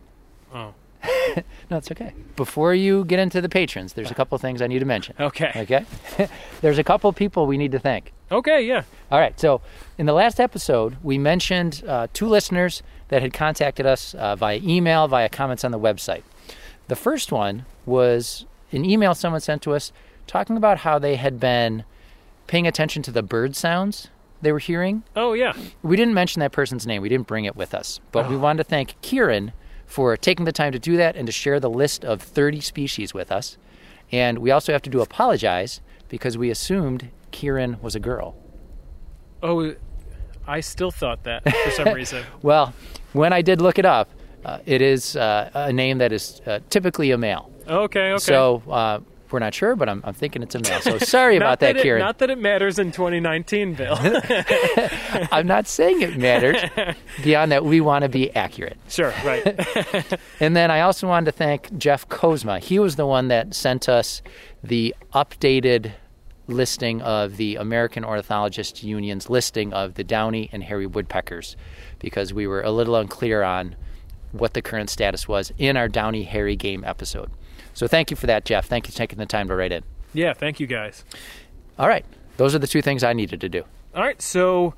Oh. no, it's okay. Before you get into the patrons, there's a couple things I need to mention. Okay. Okay. there's a couple people we need to thank. Okay, yeah. All right. So, in the last episode, we mentioned uh, two listeners that had contacted us uh, via email, via comments on the website. The first one was an email someone sent to us talking about how they had been paying attention to the bird sounds they were hearing. Oh, yeah. We didn't mention that person's name. We didn't bring it with us. But we Oh. wanted to thank Kieran for taking the time to do that and to share the list of 30 species with us. And we also have to do apologize because we assumed Kieran was a girl. Oh, I still thought that for some reason. Well, when I did look it up, uh, it is uh, a name that is uh, typically a male. Okay, okay. So uh, we're not sure, but I'm, I'm thinking it's a male. So sorry about that, it, Kieran. Not that it matters in 2019, Bill. I'm not saying it matters. Beyond that, we want to be accurate. sure, right. And then I also wanted to thank Jeff Kozma. He was the one that sent us the updated listing of the American Ornithologist Union's listing of the downy and hairy woodpeckers because we were a little unclear on what the current status was in our downy hairy game episode. So thank you for that, Jeff. Thank you for taking the time to write in. yeah, thank you guys. All right. Those are the two things I needed to do. All right, so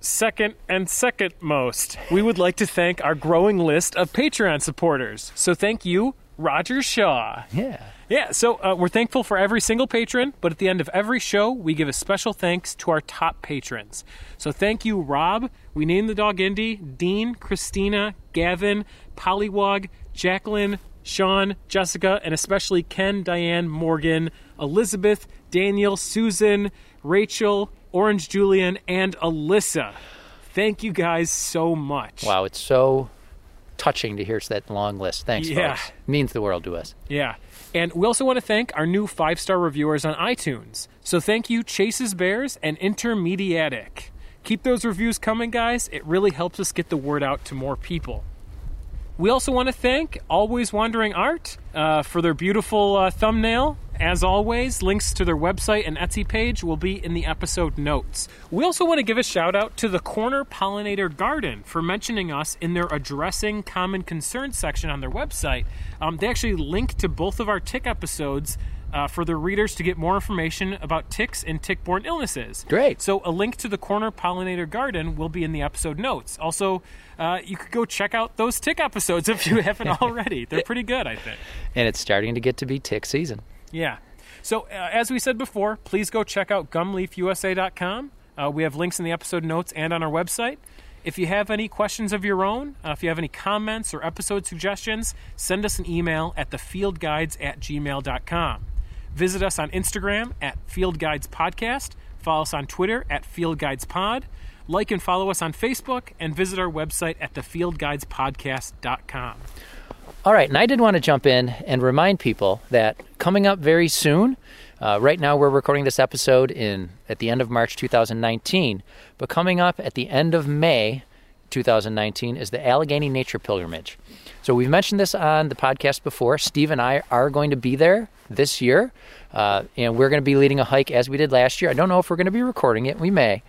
second and second most, we would like to thank our growing list of Patreon supporters. So thank you, Roger Shaw. Yeah. Yeah, so uh, we're thankful for every single patron, but at the end of every show, we give a special thanks to our top patrons. So thank you, Rob. We named the dog Indy, Dean, Christina, Gavin, Pollywog, Jacqueline, Sean, Jessica, and especially Ken, Diane, Morgan, Elizabeth, Daniel, Susan, Rachel, Orange Julian, and Alyssa. Thank you guys so much. Wow, it's so touching to hear that long list. Thanks, Yeah. folks. Means the world to us. Yeah. And we also want to thank our new five star reviewers on iTunes. So thank you, Chase's Bears and Intermediatic. Keep those reviews coming, guys. It really helps us get the word out to more people. We also want to thank Always Wandering Art uh, for their beautiful uh, thumbnail. As always, links to their website and Etsy page will be in the episode notes. We also want to give a shout out to the Corner Pollinator Garden for mentioning us in their Addressing Common Concerns section on their website. Um, they actually link to both of our tick episodes uh, for their readers to get more information about ticks and tick borne illnesses. Great. So, a link to the Corner Pollinator Garden will be in the episode notes. Also, uh, you could go check out those tick episodes if you haven't already. They're pretty good, I think. And it's starting to get to be tick season. Yeah. So, uh, as we said before, please go check out gumleafusa.com. Uh, we have links in the episode notes and on our website. If you have any questions of your own, uh, if you have any comments or episode suggestions, send us an email at thefieldguides at gmail.com. Visit us on Instagram at Field Guides Podcast. Follow us on Twitter at Field Guides Pod. Like and follow us on Facebook and visit our website at thefieldguidespodcast.com. All right, and I did want to jump in and remind people that coming up very soon, uh, right now we're recording this episode in at the end of March 2019, but coming up at the end of May 2019 is the Allegheny Nature Pilgrimage. So we've mentioned this on the podcast before. Steve and I are going to be there this year, uh, and we're going to be leading a hike as we did last year. I don't know if we're going to be recording it. We may,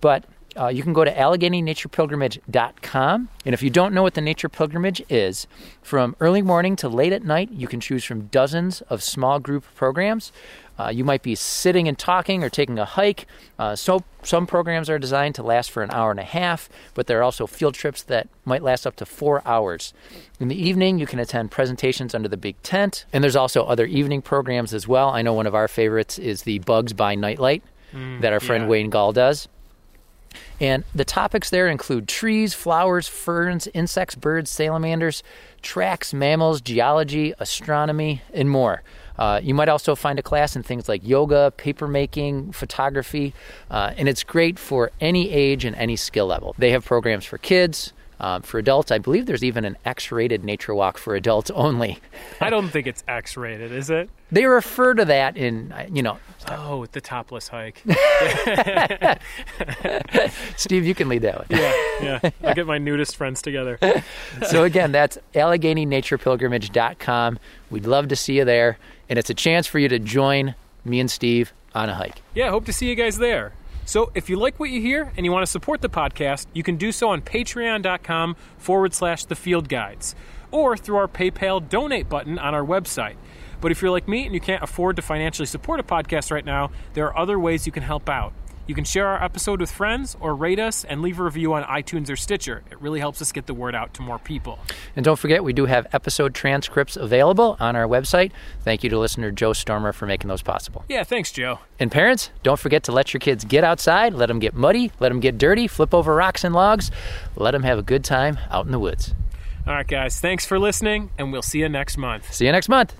but uh, you can go to AlleghenyNaturePilgrimage.com. And if you don't know what the Nature Pilgrimage is, from early morning to late at night, you can choose from dozens of small group programs. Uh, you might be sitting and talking or taking a hike. Uh, so some programs are designed to last for an hour and a half, but there are also field trips that might last up to four hours. In the evening, you can attend presentations under the big tent, and there's also other evening programs as well. I know one of our favorites is the Bugs by Nightlight that our friend yeah. Wayne Gall does. And the topics there include trees, flowers, ferns, insects, birds, salamanders, tracks, mammals, geology, astronomy, and more. Uh, you might also find a class in things like yoga, paper making, photography, uh, and it's great for any age and any skill level. They have programs for kids, um, for adults. I believe there's even an X rated nature walk for adults only. I don't think it's X rated, is it? They refer to that in, uh, you know, Oh, the topless hike. Steve, you can lead that one. yeah, yeah. I'll get my nudist friends together. so again, that's AlleghenyNaturePilgrimage.com. We'd love to see you there, and it's a chance for you to join me and Steve on a hike. Yeah, hope to see you guys there. So if you like what you hear and you want to support the podcast, you can do so on patreon.com forward slash the field guides or through our PayPal donate button on our website. But if you're like me and you can't afford to financially support a podcast right now, there are other ways you can help out. You can share our episode with friends or rate us and leave a review on iTunes or Stitcher. It really helps us get the word out to more people. And don't forget, we do have episode transcripts available on our website. Thank you to listener Joe Stormer for making those possible. Yeah, thanks, Joe. And parents, don't forget to let your kids get outside, let them get muddy, let them get dirty, flip over rocks and logs, let them have a good time out in the woods. All right, guys, thanks for listening, and we'll see you next month. See you next month.